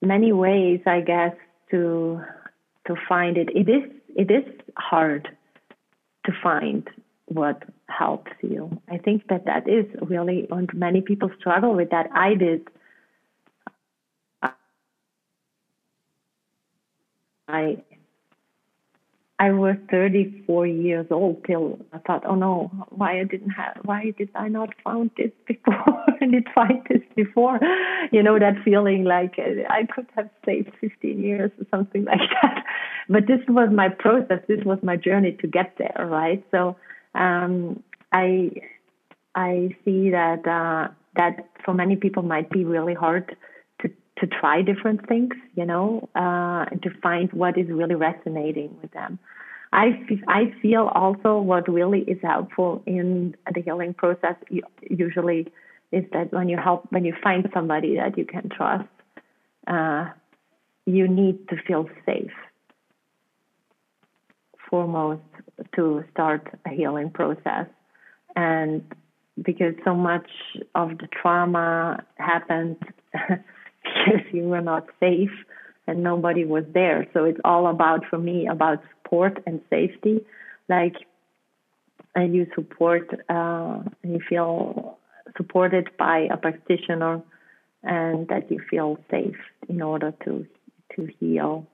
many ways, I guess, to to find it. It is it is hard to find what helps you. I think that that is really, and many people struggle with that. I did. I I was 34 years old till I thought, oh no, why I didn't have, why did I not found this before? I did find this before, you know, that feeling like uh, I could have saved 15 years or something like that. But this was my process. This was my journey to get there, right? So um, I I see that uh, that for many people might be really hard to try different things, you know, uh, and to find what is really resonating with them. I, I feel also what really is helpful in the healing process usually is that when you help when you find somebody that you can trust, uh, you need to feel safe foremost to start a healing process. And because so much of the trauma happened because you were not safe and nobody was there. So it's all about, for me, about support and safety. Like, and you support, uh, you feel supported by a practitioner and that you feel safe in order to to heal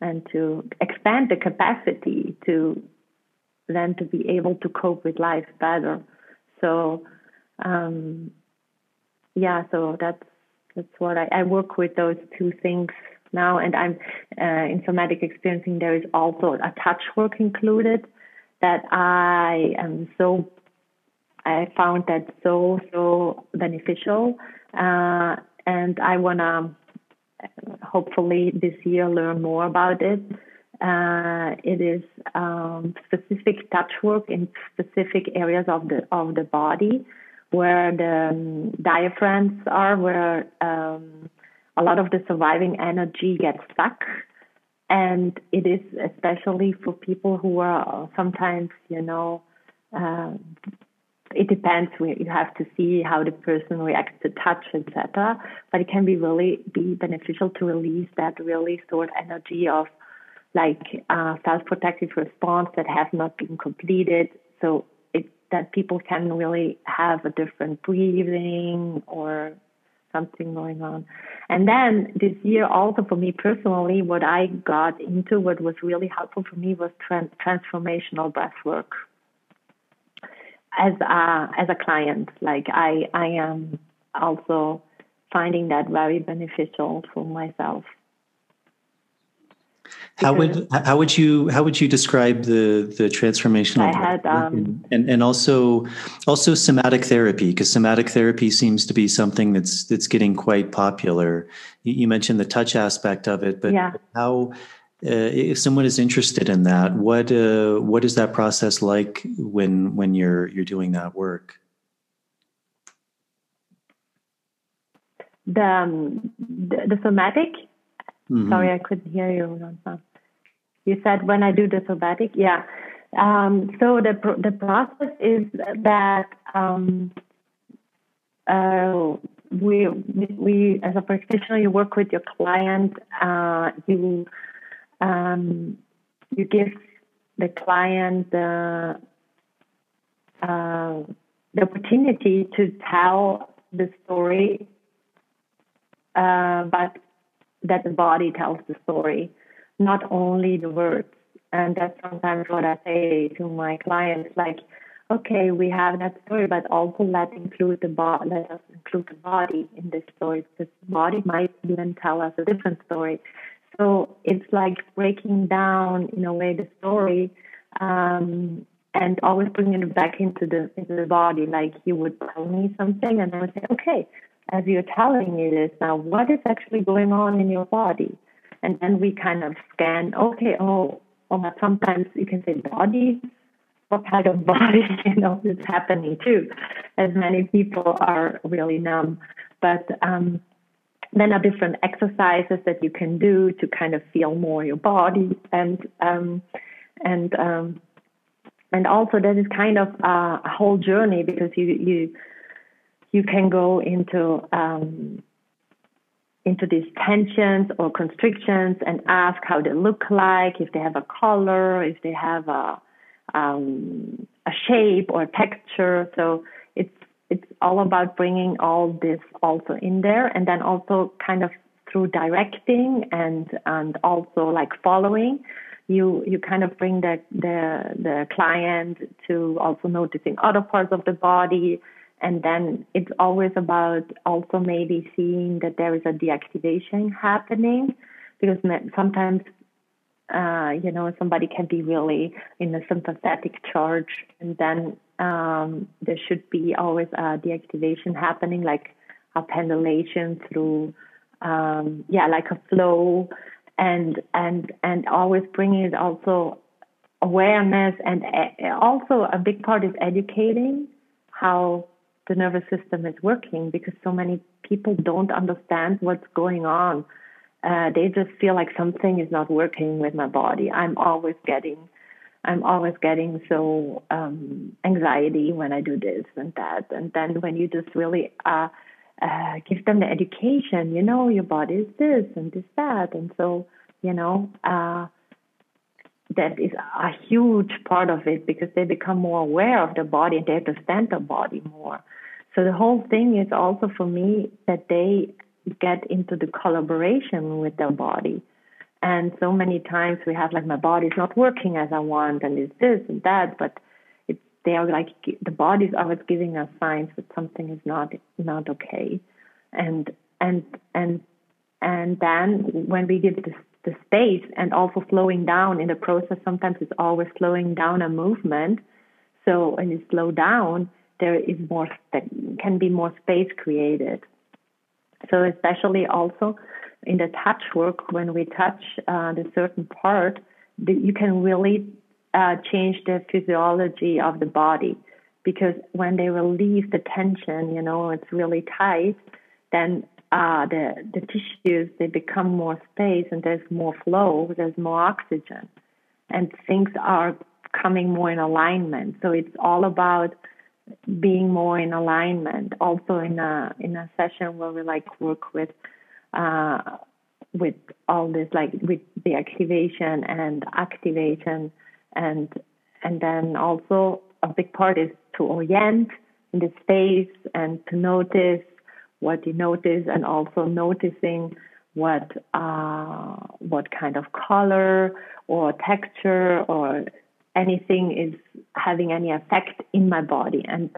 and to expand the capacity to then to be able to cope with life better. So, um, yeah, so that's that's what I, I, work with those two things now, and I'm uh, in somatic experiencing. There is also a touch work included that I am so I found that so so beneficial, uh, and I wanna hopefully this year learn more about it. Uh, it is um, specific touch work in specific areas of the of the body where the um, diaphragms are, where um, a lot of the surviving energy gets stuck. And it is especially for people who are sometimes, you know, uh, it depends. You have to see how the person reacts to touch, etc. But it can be really be beneficial to release that really stored energy of like uh, self-protective response that have not been completed. So that people can really have a different breathing or something going on. And then this year, also for me personally, what I got into, what was really helpful for me was trans- transformational breath work as a as a client. Like I I am also finding that very beneficial for myself. How would how would you how would you describe the the transformational had, um, and and also also somatic therapy because somatic therapy seems to be something that's that's getting quite popular. You, you mentioned the touch aspect of it, but yeah. how uh, if someone is interested in that, what uh, what is that process like when when you're you're doing that work? The um, the, the, somatic. Mm-hmm. Sorry, I couldn't hear you. You said when I do the somatic, yeah. Um, so the the process is that um, uh, we we as a practitioner, you work with your client. Uh, you um, you give the client the uh, the opportunity to tell the story, uh, but that the body tells the story, not only the words. And that's sometimes what I say to my clients, like, okay, we have that story, but also let include the body, let us include the body in this story because the body might even tell us a different story. So it's like breaking down in a way the story um, and always bringing it back into the into the body. Like you would tell me something, and I would say, okay, as you're telling me this now, what is actually going on in your body? And then we kind of scan. Okay, oh, oh sometimes you can say body. What kind of body, you know, is happening too? As many people are really numb, but um, then are different exercises that you can do to kind of feel more your body and um, and um, and also that is kind of a whole journey because you you you can go into um, into these tensions or constrictions and ask how they look like, if they have a color, if they have a um, a shape or texture. So it's it's all about bringing all this also in there, and then also kind of through directing and and also like following you you kind of bring the the the client to also noticing other parts of the body and then it's always about also maybe seeing that there is a deactivation happening because sometimes uh, you know somebody can be really in a sympathetic charge and then um, there should be always a deactivation happening like a pendulation through um, yeah like a flow and and and always bringing it also awareness and also a big part is educating how the nervous system is working because so many people don't understand what's going on. Uh, they just feel like something is not working with my body. I'm always getting, I'm always getting so um, anxiety when I do this and that. And then when you just really uh, uh, give them the education, you know, your body is this and this that, and so you know. Uh, that is a huge part of it because they become more aware of their body and they understand their body more. So the whole thing is also for me that they get into the collaboration with their body. And so many times we have like my body's not working as I want and it's this and that, but it's they are like the body's always giving us signs that something is not not okay. And and and and then when we give the, the space and also slowing down in the process, sometimes it's always slowing down a movement. So when you slow down, there is more can be more space created. So especially also in the touch work, when we touch uh, the certain part, you can really uh, change the physiology of the body because when they release the tension, you know, it's really tight, then uh, the the tissues they become more space and there's more flow, there's more oxygen, and things are coming more in alignment. So it's all about being more in alignment. Also in a in a session where we like work with uh, with all this like with the activation and activation and and then also a big part is to orient in the space and to notice what you notice and also noticing what uh, what kind of color or texture or anything is having any effect in my body and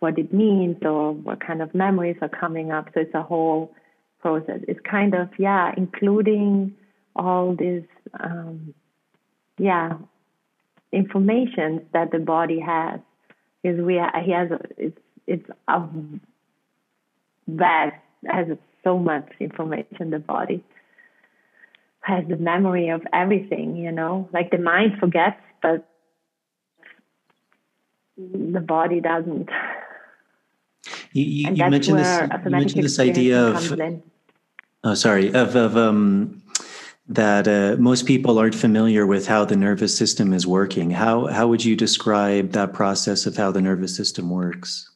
what it means or what kind of memories are coming up. So it's a whole process. It's kind of, yeah, including all this, um, yeah, information that the body has. Because we, he has, it's, it's a vast, has so much information, the body has the memory of everything, you know, like the mind forgets, but the body doesn't. You, you, you mentioned this. You mentioned this idea of. Oh, sorry. Of of um, that uh, most people aren't familiar with how the nervous system is working. How how would you describe that process of how the nervous system works?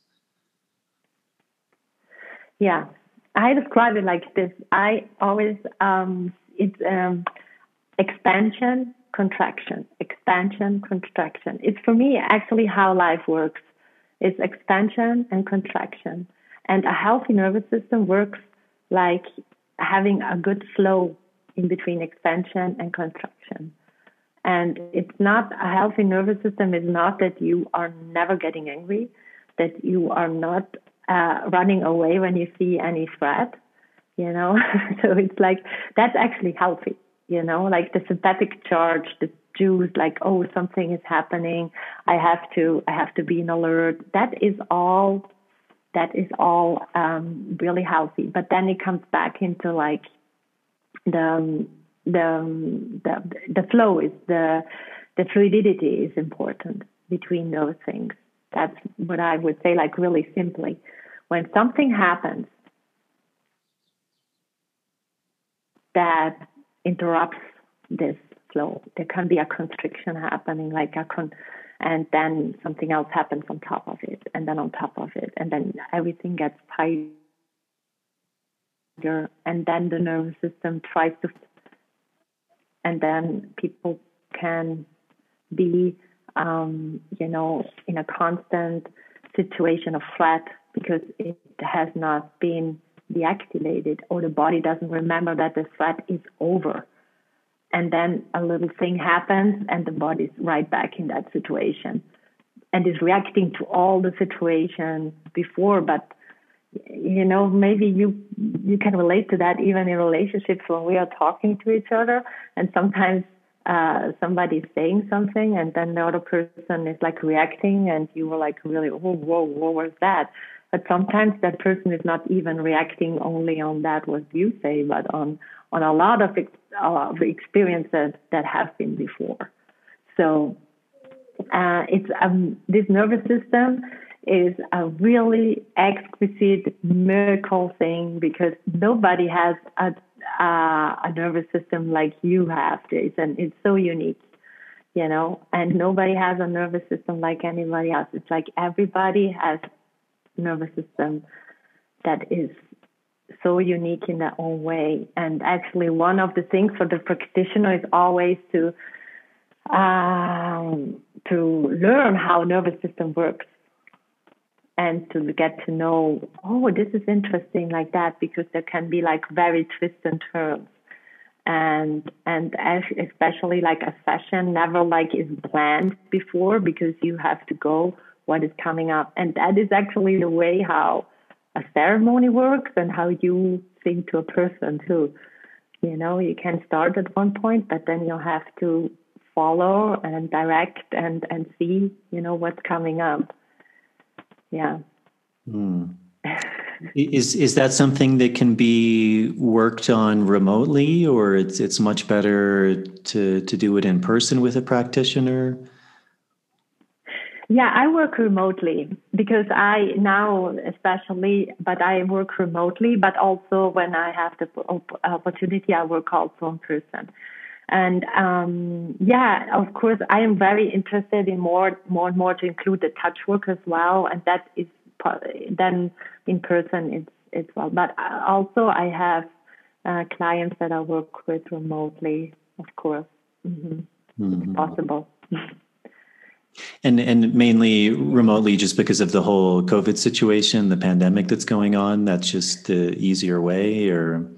yeah. I describe it like this. I always um, it's um, expansion, contraction, expansion, contraction. It's for me actually how life works. It's expansion and contraction, and a healthy nervous system works like having a good flow in between expansion and contraction. And it's not a healthy nervous system is not that you are never getting angry, that you are not uh, running away when you see any threat, you know. so it's like that's actually healthy, you know, like the sympathetic charge, the juice, like oh something is happening, I have to I have to be in alert. That is all. That is all um, really healthy, but then it comes back into like the the the the flow is the the fluidity is important between those things. That's what I would say, like really simply. When something happens that interrupts this flow, there can be a constriction happening, like a con, and then something else happens on top of it, and then on top of it, and then everything gets tighter, and then the nervous system tries to and then people can be, um, you know, in a constant situation of threat because it has not been deactivated or the body doesn't remember that the threat is over. And then a little thing happens and the body's right back in that situation and is reacting to all the situation before, but you know maybe you you can relate to that even in relationships when we are talking to each other and sometimes uh somebody's saying something and then the other person is like reacting and you were like really oh, whoa whoa what was that but sometimes that person is not even reacting only on that what you say but on on a lot of, ex- uh, experiences that have been before so uh, it's um, this nervous system is a really exquisite miracle thing because nobody has a, a, a nervous system like you have, Jason. It's so unique, you know, and nobody has a nervous system like anybody else. It's like everybody has nervous system that is so unique in their own way. And actually, one of the things for the practitioner is always to um, to learn how nervous system works and to get to know, oh, this is interesting like that, because there can be like very twists and turns. And and especially like a session never like is planned before because you have to go what is coming up. And that is actually the way how a ceremony works and how you sing to a person too. You know, you can start at one point, but then you'll have to follow and direct and, and see, you know, what's coming up yeah. Mm. is is that something that can be worked on remotely, or it's it's much better to to do it in person with a practitioner? Yeah, I work remotely because I now, especially, but I work remotely, but also when I have the opportunity, I work also in person. And um, yeah, of course, I am very interested in more, more and more to include the touch work as well, and that is then in person it's it's well. But also, I have uh, clients that I work with remotely, of course, mm-hmm. Mm-hmm. possible. and and mainly remotely, just because of the whole COVID situation, the pandemic that's going on. That's just the easier way, or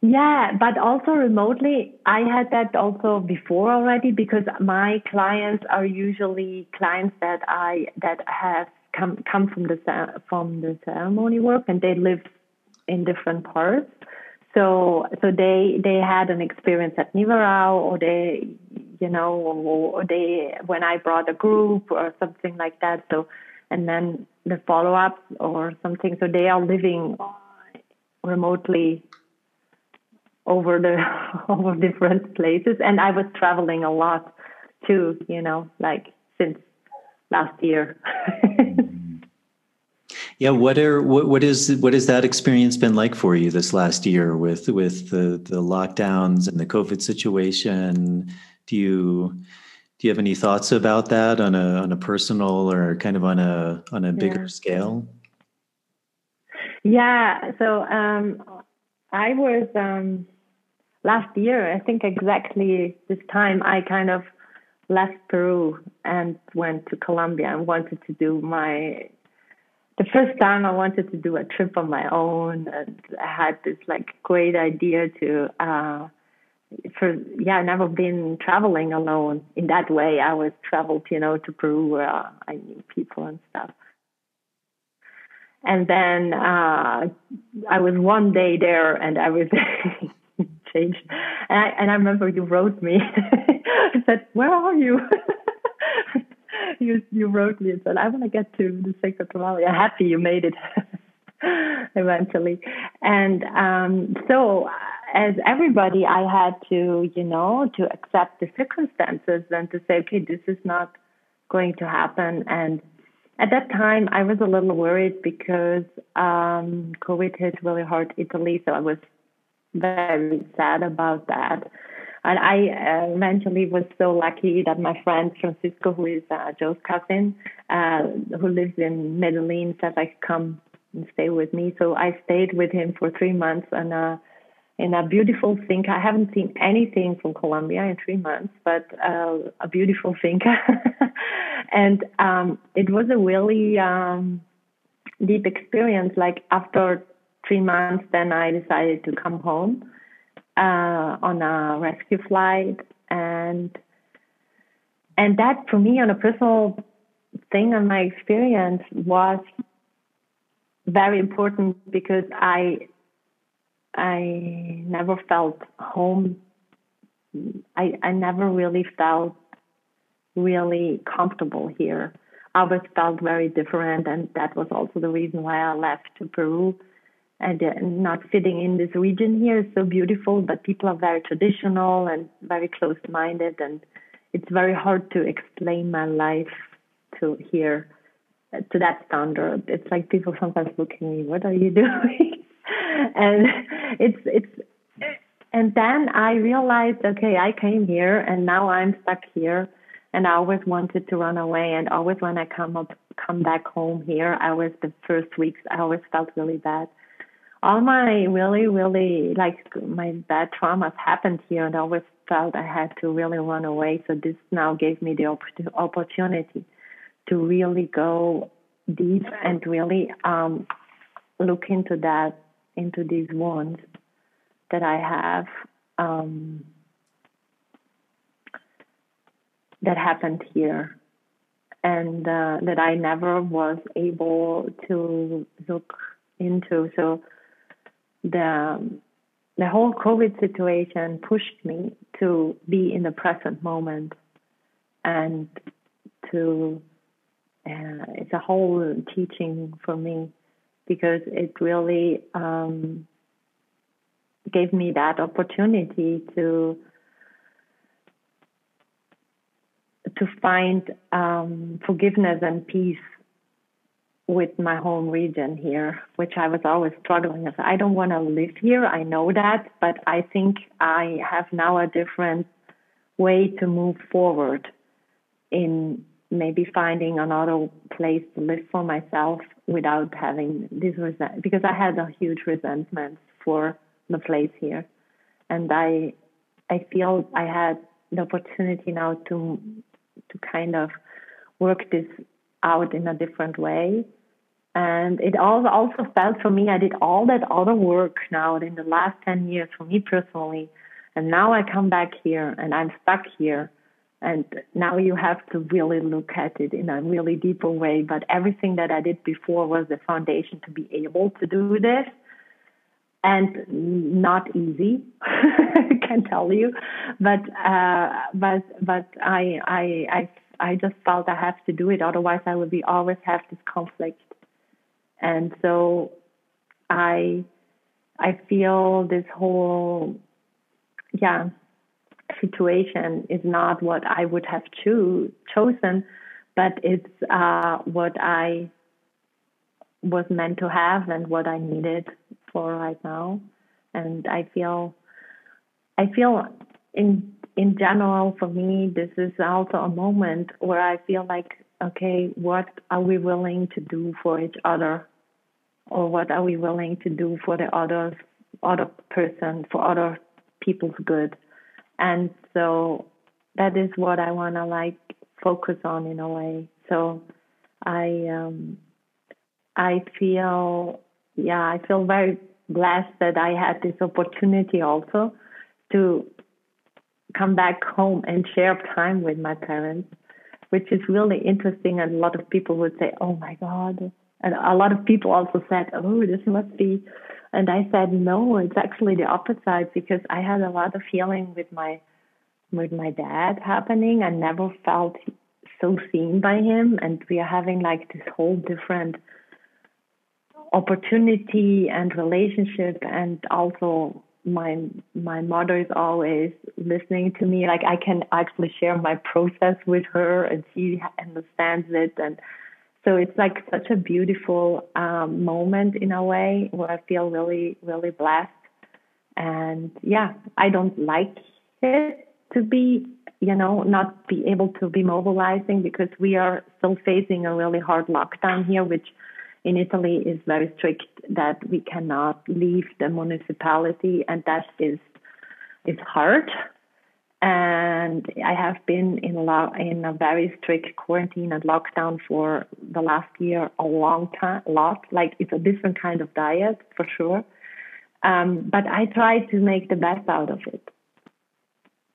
yeah, but also remotely, I had that also before already because my clients are usually clients that I that have come come from the from the ceremony work and they live in different parts. So so they they had an experience at Nihue Rao or they you know or they when I brought a group or something like that. So and then the follow up or something. So they are living remotely over the over different places and i was traveling a lot too you know like since last year yeah what are what, what is what has that experience been like for you this last year with with the the lockdowns and the covid situation do you do you have any thoughts about that on a on a personal or kind of on a on a bigger yeah. scale Yeah, so um, I was um, last year, I think exactly this time, I kind of left Peru and went to Colombia and wanted to do my the first time I wanted to do a trip on my own and I had this like great idea to uh for yeah, never been traveling alone in that way. I was traveled, you know, to Peru where I knew people and stuff. And then uh I was one day there and I was changed. And I and I remember you wrote me I said, Where are you? you you wrote me and said, I want to get to the Sacred. I'm happy you made it eventually. And um, so, as everybody, I had to, you know, to accept the circumstances and to say, okay, this is not going to happen. And at that time, I was a little worried because um, COVID hit really hard Italy. So I was very sad about that. And I uh, eventually was so lucky that my friend Francisco, who is uh, Joe's cousin, uh, who lives in Medellin, said I come and stay with me. So I stayed with him for three months and uh, in a beautiful finca. I haven't seen anything from Colombia in three months, but uh, a beautiful finca. and um, it was a really um, deep experience. Like after three months, then I decided to come home uh, on a rescue flight, and and that for me on a personal thing on my experience was very important because I I never felt home. I I never really felt really comfortable here. I always felt very different, and that was also the reason why I left to Peru and uh, not fitting in this region here is so beautiful, but people are very traditional and very close-minded, and it's very hard to explain my life to here uh, to that standard. It's like people sometimes look at me, "What are you doing?" and it's it's and then I realized, okay, I came here and now I'm stuck here, and I always wanted to run away, and always when I come up come back home here, I was the first weeks I always felt really bad all my really, really like my bad traumas happened here, and I always felt I had to really run away. So this now gave me the opp- opportunity to really go deep and really um, look into that, into these wounds that I have um, that happened here, and uh, that I never was able to look into. So the the whole COVID situation pushed me to be in the present moment and to uh, it's a whole teaching for me because it really um, gave me that opportunity to to find um, forgiveness and peace with my home region here, which I was always struggling with. I don't want to live here. I know that, but I think I have now a different way to move forward in maybe finding another place to live for myself without having this resent because I had a huge resentment for the place here. And I I feel I had the opportunity now to to kind of work this out in a different way and it also felt for me, I did all that other work now in the last 10 years for me personally. And now I come back here and I'm stuck here. And now you have to really look at it in a really deeper way. But everything that I did before was the foundation to be able to do this. And not easy, I can tell you. But uh, but but I I I I just felt I have to do it. Otherwise, I would be always have this conflict and so I I feel this whole yeah situation is not what I would have cho- chosen, but it's uh, what I was meant to have and what I needed for right now. And I feel I feel in in general for me this is also a moment where I feel like okay, what are we willing to do for each other? Or what are we willing to do for the other other person for other people's good? And so that is what i want to like focus on in a way. So i um i feel yeah i feel very blessed that i had this opportunity also to come back home and share time with my parents which is really interesting and a lot of people would say oh my god and a lot of people also said, oh, this must be. And I said, no, it's actually the opposite because I had a lot of feeling with my with my dad happening. I never felt so seen by him, and we are having like this whole different opportunity and relationship, and also my my mother is always listening to me. Like I can actually share my process with her, and she understands it, and so it's like such a beautiful um, moment in a way where I feel really, really blessed. And yeah, I don't like it to be, you know, not be able to be mobilizing because we are still facing a really hard lockdown here, which in Italy is very strict that we cannot leave the municipality, and that is is hard. And I have been in lo- in a very strict quarantine and lockdown for the last year a long time, a lot. Like it's a different kind of diet for sure, um, but I try to make the best out of it,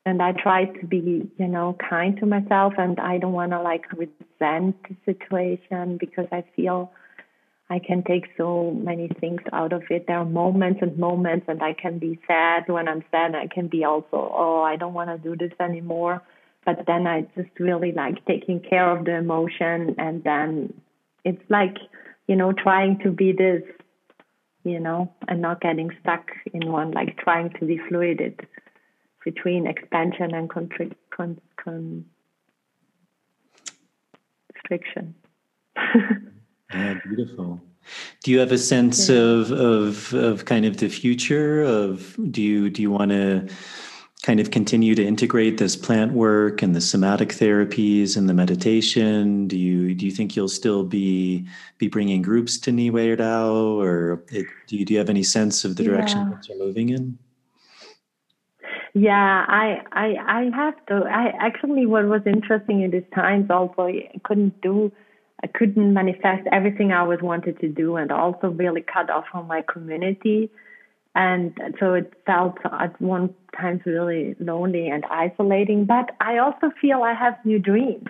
and I try to be, you know, kind to myself, and I don't want to like resent the situation because I feel I can take so many things out of it. There are moments and moments, and I can be sad when I'm sad. I can be also, oh, I don't want to do this anymore. But then I just really like taking care of the emotion, and then it's like, you know, trying to be this, you know, and not getting stuck in one, like trying to be fluid between expansion and constriction. Con- con- constriction. Yeah, beautiful. Do you have a sense yeah. of of of kind of the future of do you do you want to kind of continue to integrate this plant work and the somatic therapies and the meditation? Do you do you think you'll still be be bringing groups to Nihue Rao, or it, do you do you have any sense of the direction yeah. that you're moving in? Yeah, I, I I have to. I actually what was interesting in these times also I couldn't do I couldn't manifest everything I was wanted to do and also really cut off from my community. And so it felt at one times really lonely and isolating. But I also feel I have new dreams,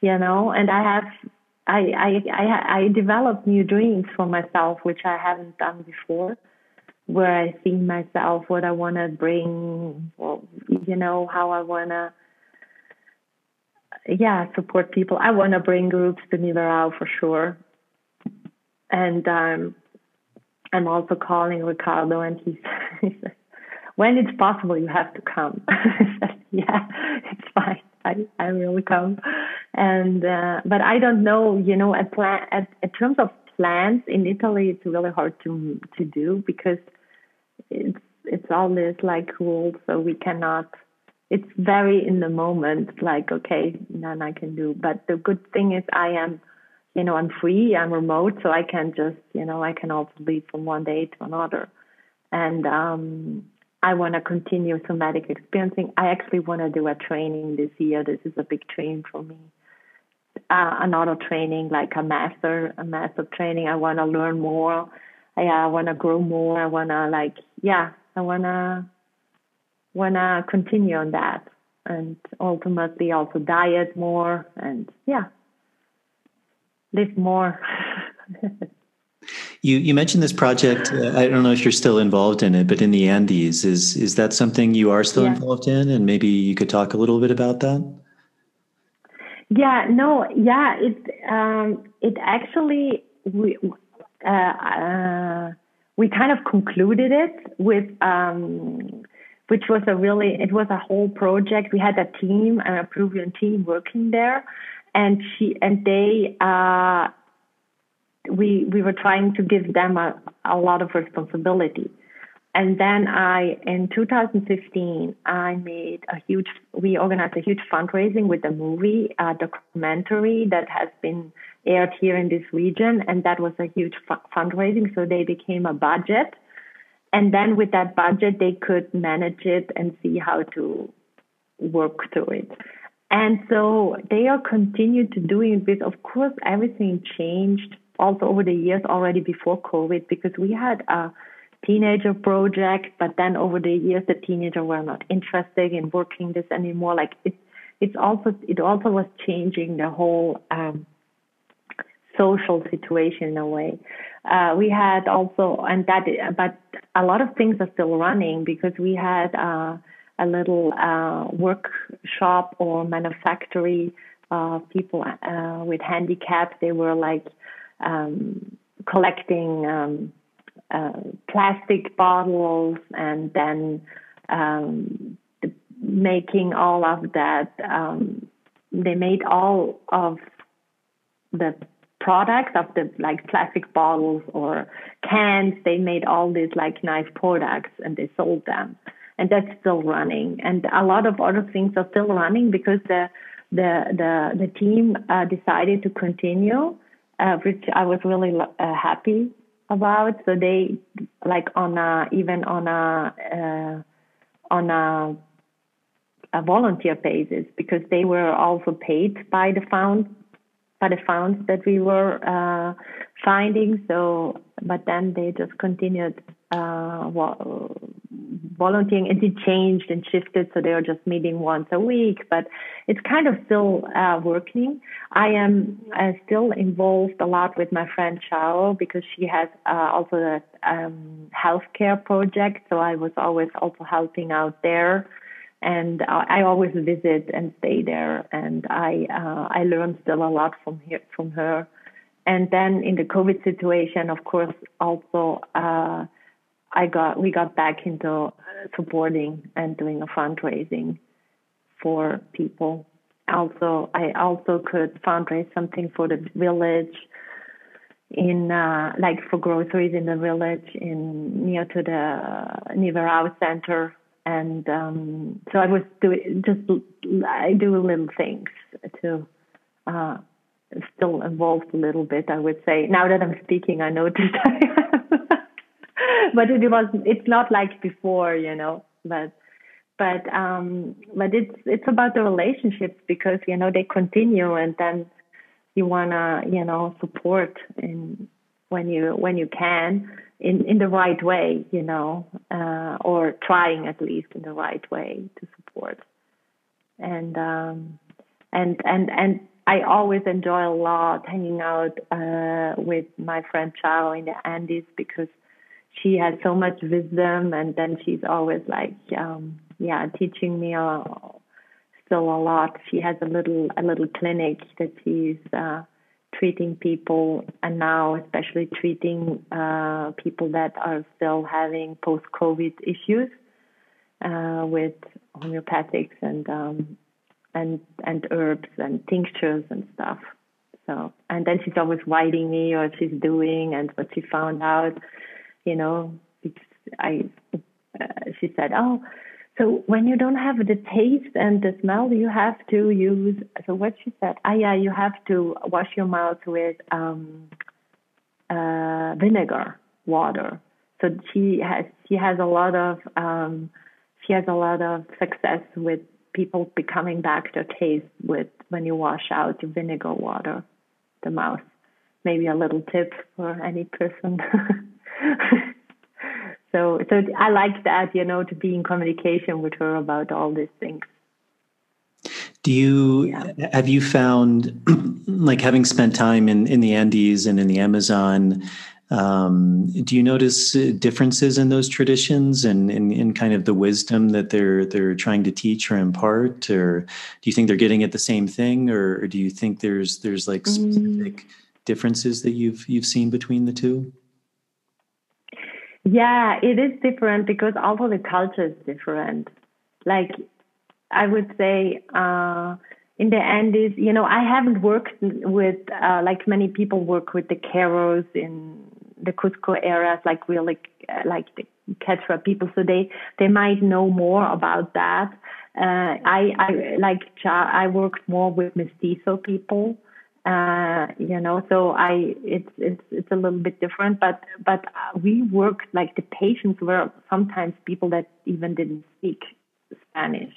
you know, and I have I I I, I developed new dreams for myself, which I haven't done before, where I see myself, what I want to bring, well, you know, how I want to yeah, support people. I want to bring groups to Nihue Rao for sure. And um, I'm also calling Ricardo, and he says, when it's possible, you have to come. yeah, it's fine. I, I will come. And uh, but I don't know, you know, at plan at, in terms of plans in Italy, it's really hard to to do because it's it's all this like rules, so we cannot it's very in the moment, like, okay, then I can do. But the good thing is I am, you know, I'm free, I'm remote, so I can just, you know, I can also leave from one day to another. And um, I want to continue somatic experiencing. I actually want to do a training this year. This is a big dream for me. Uh, another training, like a master, a master training. I want to learn more. I, I want to grow more. I want to like, yeah, I want to want to continue on that and ultimately also diet more and yeah live more. You you mentioned this project. Uh, i don't know if you're still involved in it but in the andes is is that something you are still yeah. involved in? And maybe you could talk a little bit about that? Yeah no yeah it um it actually we uh, uh, we kind of concluded it with um which was a really it was a whole project. We had a team, an Peruvian team working there, and she and they uh, we we were trying to give them a, a lot of responsibility. and then I, in 2015, I made a huge, we organized a huge fundraising with a movie, a documentary that has been aired here in this region. And that was a huge fu- fundraising. So they became a budget. And then with that budget, they could manage it and see how to work through it. And so they are continued to doing this. Of course, everything changed also over the years already before COVID because we had a teenager project, but then over the years the teenager were not interested in working this anymore. Like it, it's also it also was changing the whole um, social situation in a way. Uh, we had also and that, but a lot of things are still running because we had uh, a little uh, workshop or manufactory uh, people uh, with handicaps. They were like um, collecting. Um, uh, plastic bottles and then um, making all of that. Um, they made all of the products of the like plastic bottles or cans. They made all these like nice products and they sold them, and that's still running. And a lot of other things are still running because the the the the team uh, decided to continue, uh, which I was really uh, happy about. So they like on a even on a uh, on a, a volunteer basis because they were also paid by the fund by the funds that we were uh, finding. So, but then they just continued uh, volunteering and it changed and shifted. So they are just meeting once a week, but it's kind of still uh, working. I am uh, still involved a lot with my friend Charo because she has uh, also a um, healthcare project. So I was always also helping out there. And I always visit and stay there, and I uh, I learned still a lot from here from her. And then in the COVID situation, of course, also uh, I got we got back into supporting and doing a fundraising for people. Also, I also could fundraise something for the village in uh, like for groceries in the village in near to the Nihue Rao Center, and um, so I was doing just I do little things to uh, still involved a little bit. I would say now that I'm speaking, I noticed but it was it's not like before, you know. But but um but it's it's about the relationships because you know they continue and then you wanna you know support in when you when you can in in the right way you know uh, or trying at least in the right way to support. And um and and and I always enjoy a lot hanging out uh, with my friend Charo in the Andes because she has so much wisdom and then she's always like um yeah teaching me uh, still a lot. She has a little a little clinic that she's uh treating people and now especially treating uh people that are still having post covid issues uh with homeopathics and um and and herbs and tinctures and stuff. So and then she's always writing me what she's doing and what she found out you know, I, uh, she said, oh, so when you don't have the taste and the smell, you have to use. So what she said, ah, yeah, you have to wash your mouth with um, uh, vinegar water. So she has she has a lot of um, she has a lot of success with people becoming back to taste with when you wash out vinegar water the mouth. Maybe a little tip for any person. so so I like that, you know, to be in communication with her about all these things. Do you yeah. have you found like having spent time in, in the Andes and in the Amazon, um, do you notice differences in those traditions and in, in kind of the wisdom that they're they're trying to teach or impart, or do you think they're getting at the same thing, or, or do you think there's there's like mm. specific mm. differences that you've you've seen between the two? Yeah, it is different because also the culture is different. Like I would say, uh, in the Andes, you know, I haven't worked with uh, like many people work with the Queros in the Cusco areas, like really uh, like the Quechua people, so they they might know more about that. Uh, I I like I worked more with mestizo people, uh, you know, so I it's it's it's a little bit different, but but we worked like the patients were sometimes people that even didn't speak Spanish,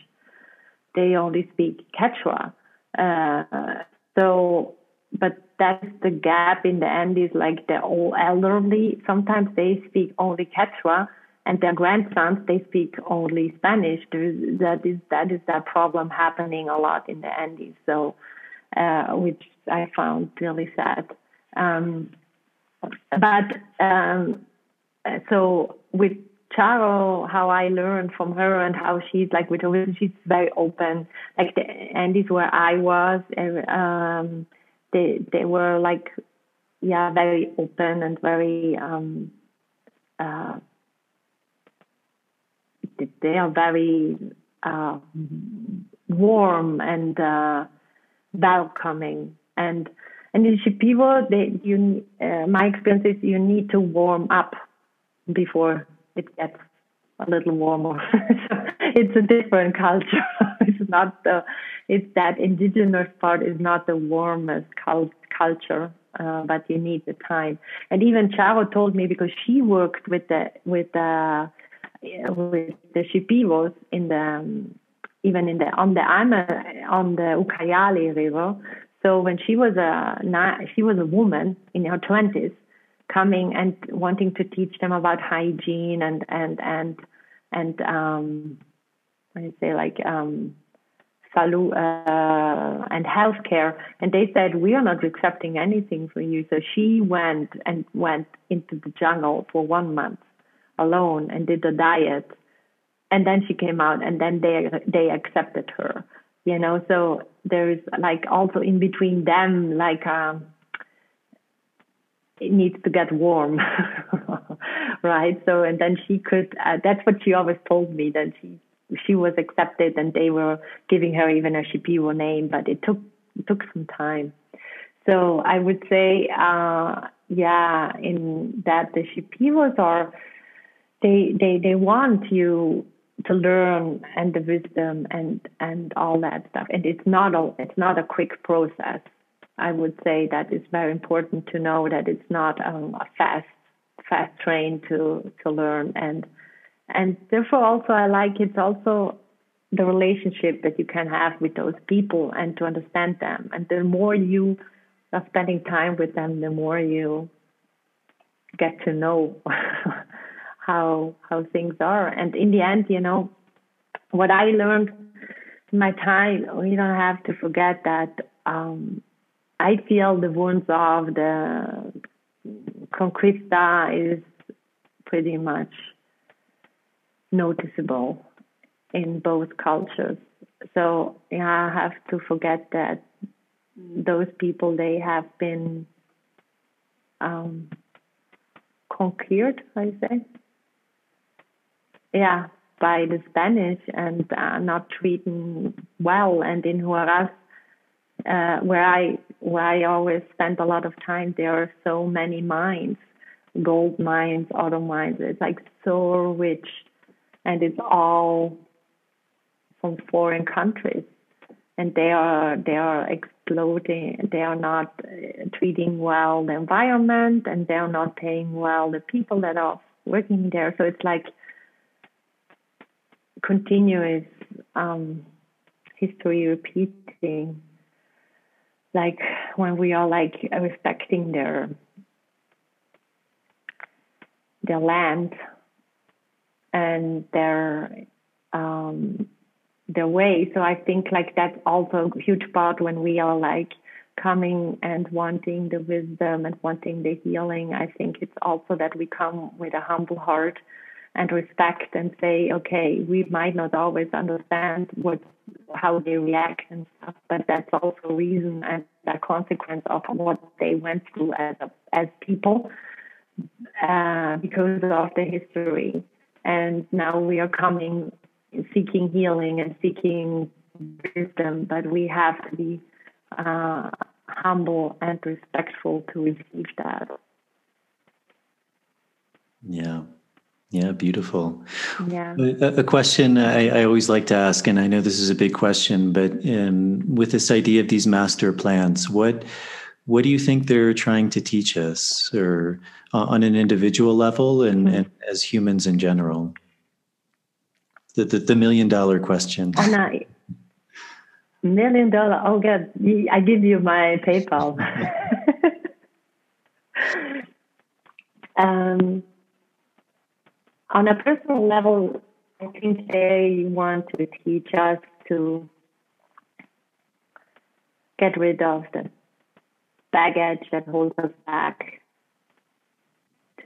they only speak Quechua, uh, so but that's the gap in the end is like the old elderly sometimes they speak only Quechua and their grandsons they speak only Spanish. That is that is that problem happening a lot in the Andes. So, uh, which I found really sad. Um, but um, so with Charo, how I learned from her and how she's like with her, she's very open. Like the Andes where I was, um, they they were like, yeah, very open and very um, uh, they are very uh, warm and uh, welcoming. And and in Shipibo, they, you, uh, my experience is you need to warm up before it gets a little warmer. it's a different culture. it's not the, it's that indigenous part is not the warmest cult, culture, uh, but you need the time. And even Charo told me because she worked with the with the with the Shipibos in the um, even in the on the on the Ucayali River. So when she was a she was a woman in her twenties, coming and wanting to teach them about hygiene and and and and um, I say like um, salu uh, and healthcare, and they said we are not accepting anything from you. So she went and went into the jungle for one month alone and did the diet. And then she came out and then they they accepted her you know so there's like also in between them like um it needs to get warm right? So and then she could uh, that's what she always told me that she she was accepted and they were giving her even a shipibo name but it took it took some time. So i would say uh yeah in that the shipibos are they they they want you to learn and the wisdom and and all that stuff. And it's not a it's not a quick process. I would say that it's very important to know that it's not um, a fast fast train to to learn. And and therefore also i like it's also the relationship that you can have with those people and to understand them. And the more you are spending time with them the more you get to know how how things are. And in the end, you know, what I learned in my time, we don't have to forget that um, I feel the wounds of the conquista is pretty much noticeable in both cultures. So yeah, I have to forget that those people they have been um, conquered, I say, yeah, by the Spanish and uh, not treating well. And in Huaraz, uh, where I where I always spend a lot of time, there are so many mines, gold mines, auto mines. It's like so rich, and it's all from foreign countries, and they are they are exploding. They are not uh, treating well the environment, and they are not paying well the people that are working there. So it's like continuous um, history repeating, like when we are like respecting their their land and their um, their way. So I think like that's also a huge part when we are like coming and wanting the wisdom and wanting the healing. I think it's also that we come with a humble heart and respect and say, okay, we might not always understand what how they react and stuff, but that's also a reason and a consequence of what they went through as as people uh, because of the history. And now we are coming, seeking healing and seeking wisdom, but we have to be uh, humble and respectful to receive that. Yeah. Yeah, beautiful. Yeah. A, a question I, I, always like to ask, and I know this is a big question, but um, with this idea of these master plants, what what do you think they're trying to teach us, or uh, on an individual level, and, mm-hmm. and, as humans in general? The the, the million dollar question. On a million dollar, oh God, I give you my PayPal. um on a personal level, I think they want to teach us to get rid of the baggage that holds us back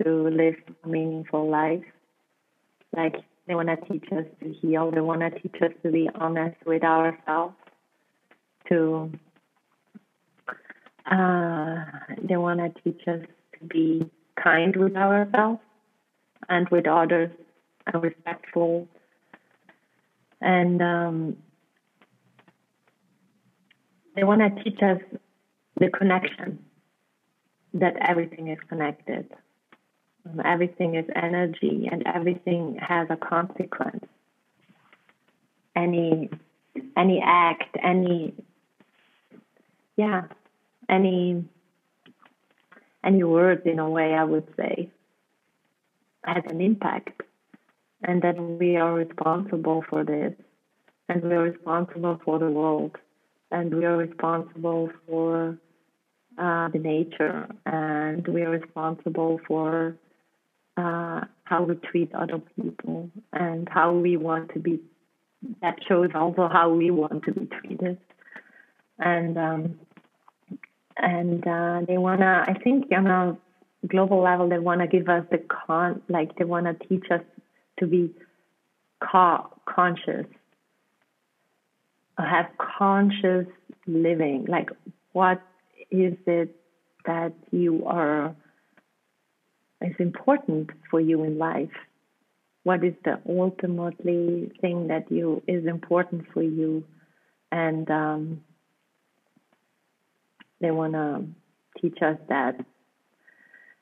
to live a meaningful life. Like they want to teach us to heal, they want to teach us to be honest with ourselves, to uh, they want to teach us to be kind with ourselves and with others and respectful. And um, they want to teach us the connection that everything is connected. Um, everything is energy and everything has a consequence. Any any act, any yeah, any any words in a way I would say has an impact. And that we are responsible for this. And we are responsible for the world. And we are responsible for uh, the nature. And we are responsible for uh, how we treat other people. And how we want to be that shows also how we want to be treated. And um, and uh, they wanna I think you know global level, they want to give us the con, like they want to teach us to be co- conscious, have conscious living. Like, what is it that you are is important for you in life? What is the ultimately thing that you is important for you? And um, they want to teach us that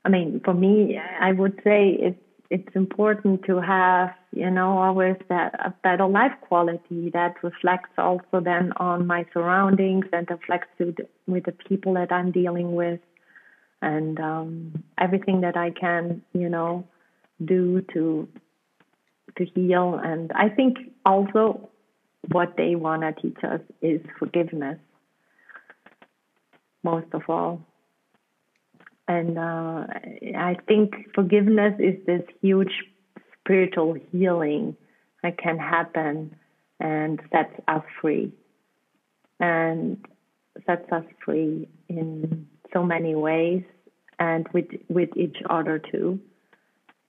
I mean, for me, I would say it's it's important to have, you know, always that a better life quality that reflects also then on my surroundings and reflects to the, with the people that I'm dealing with, and um, everything that I can, you know, do to to heal. And I think also what they want to teach us is forgiveness, most of all. And uh, I think forgiveness is this huge spiritual healing that can happen and sets us free. And sets us free in so many ways and with with each other too.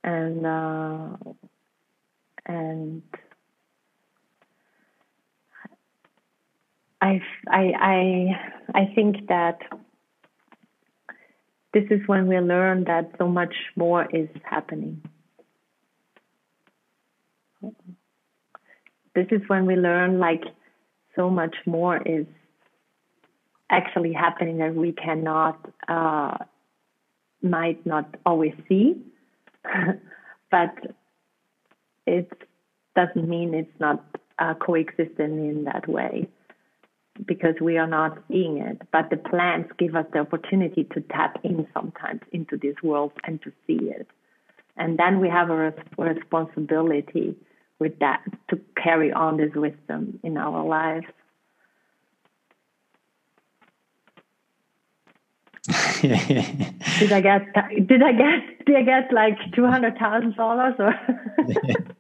And uh, and I, I I I think that this is when we learn that so much more is happening. This is when we learn like so much more is actually happening that we cannot, uh, might not always see, but it doesn't mean it's not uh, coexisting in that way because we are not seeing it. But the plants give us the opportunity to tap in sometimes into this world and to see it. And then we have a res- responsibility with that to carry on this wisdom in our lives. did I get did I get did I get like two hundred thousand dollars or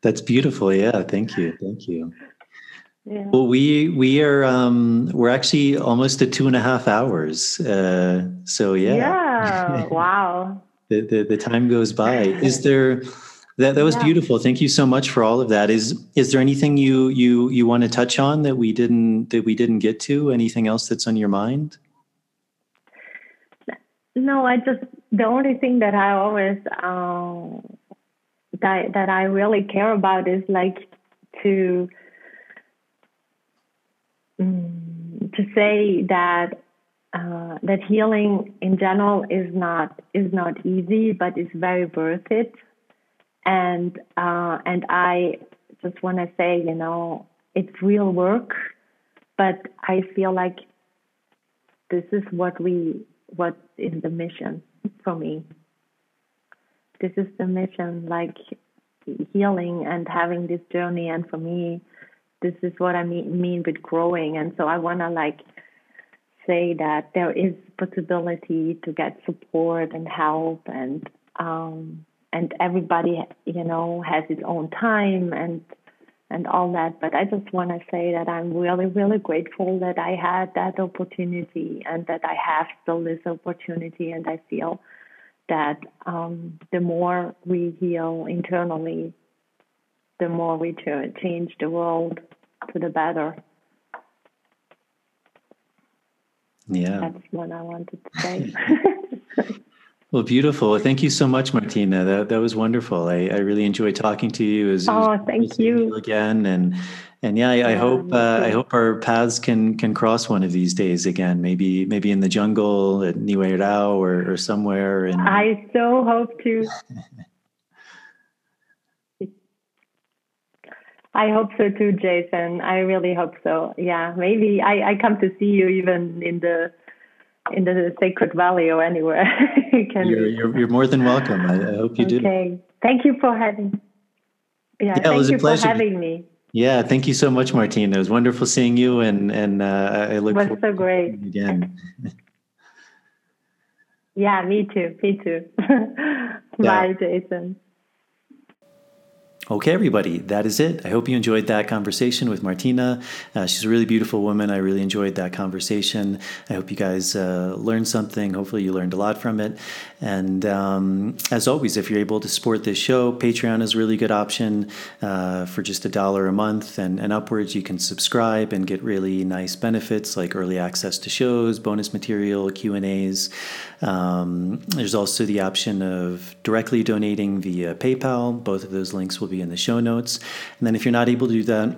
That's beautiful. Yeah, thank you. Thank you. Yeah. Well, we we are um, we're actually almost at two and a half hours. Uh, so yeah. Yeah. Wow. the, the the time goes by. Is there that that was yeah. beautiful. Thank you so much for all of that. Is is there anything you you you want to touch on that we didn't that we didn't get to? Anything else that's on your mind? No, I just the only thing that I always um, that that I really care about is like to Mm, to say that uh, that healing in general is not is not easy, but is very worth it. and uh, and I just want to say, you know, it's real work, but I feel like this is what we what is the mission for me. This is the mission, like healing and having this journey, and for me, this is what I mean mean with growing. And so I want to like say that there is possibility to get support and help and um, and everybody you know has its own time and and all that. But i just want to say that i'm really really grateful that i had that opportunity and that i have still this opportunity. And i feel that um, the more we heal internally the more we change the world to the better yeah that's what i wanted to say Well, beautiful. Thank you so much, Martina. That that was wonderful. I, I really enjoyed talking to you. As, oh, thank you. again, and and yeah, I, I hope uh, I hope our paths can can cross one of these days again. Maybe maybe in the jungle at Nihue Rao or, or somewhere. And I so hope to. I hope so too, Jason. I really hope so. Yeah, maybe I, I come to see you even in the in the Sacred Valley or anywhere. you you're, you're, you're, more than welcome. I, I hope you okay. do. Okay. Thank you for having. Yeah, yeah thank you for having me. Yeah, thank you so much, Martina. It was wonderful seeing you, and and uh, I look it was so great again. yeah, me too. Me too. Bye, Jason. Okay, everybody, that is it. I hope you enjoyed that conversation with Martina. Uh, she's a really beautiful woman. I really enjoyed that conversation. I hope you guys uh, learned something. Hopefully, you learned a lot from it. And um, as always, if you're able to support this show, Patreon is a really good option uh, for just a dollar a month and, and upwards. You can subscribe and get really nice benefits like early access to shows, bonus material, Q and A's. Um, there's also the option of directly donating via PayPal. Both of those links will be in the show notes. And then if you're not able to do that,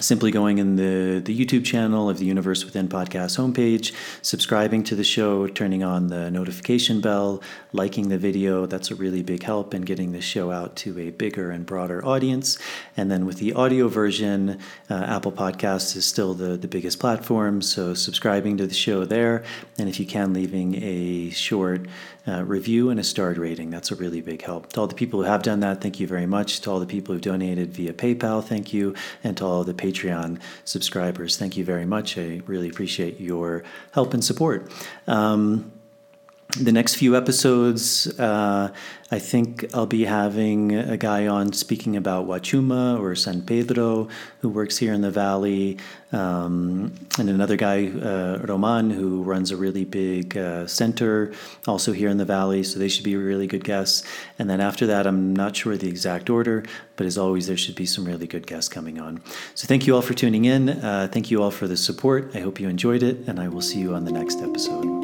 simply going in the, the YouTube channel of the Universe Within podcast homepage, subscribing to the show, turning on the notification bell, liking the video. That's a really big help in getting the show out to a bigger and broader audience. And then with the audio version, uh, Apple Podcasts is still the, the biggest platform. So subscribing to the show there. And if you can, leaving a short uh, review and a starred rating. That's a really big help. To all the people who have done that, thank you very much. To all the people who have donated via PayPal, thank you. And to all the Patreon subscribers, thank you very much. I really appreciate your help and support. Um, the next few episodes, uh, I think I'll be having a guy on speaking about Huachuma or San Pedro, who works here in the valley, um, and another guy, uh, Roman, who runs a really big uh, center also here in the valley. So they should be really good guests. And then after that, I'm not sure the exact order, but as always, there should be some really good guests coming on. So thank you all for tuning in. Uh, thank you all for the support. I hope you enjoyed it, and I will see you on the next episode.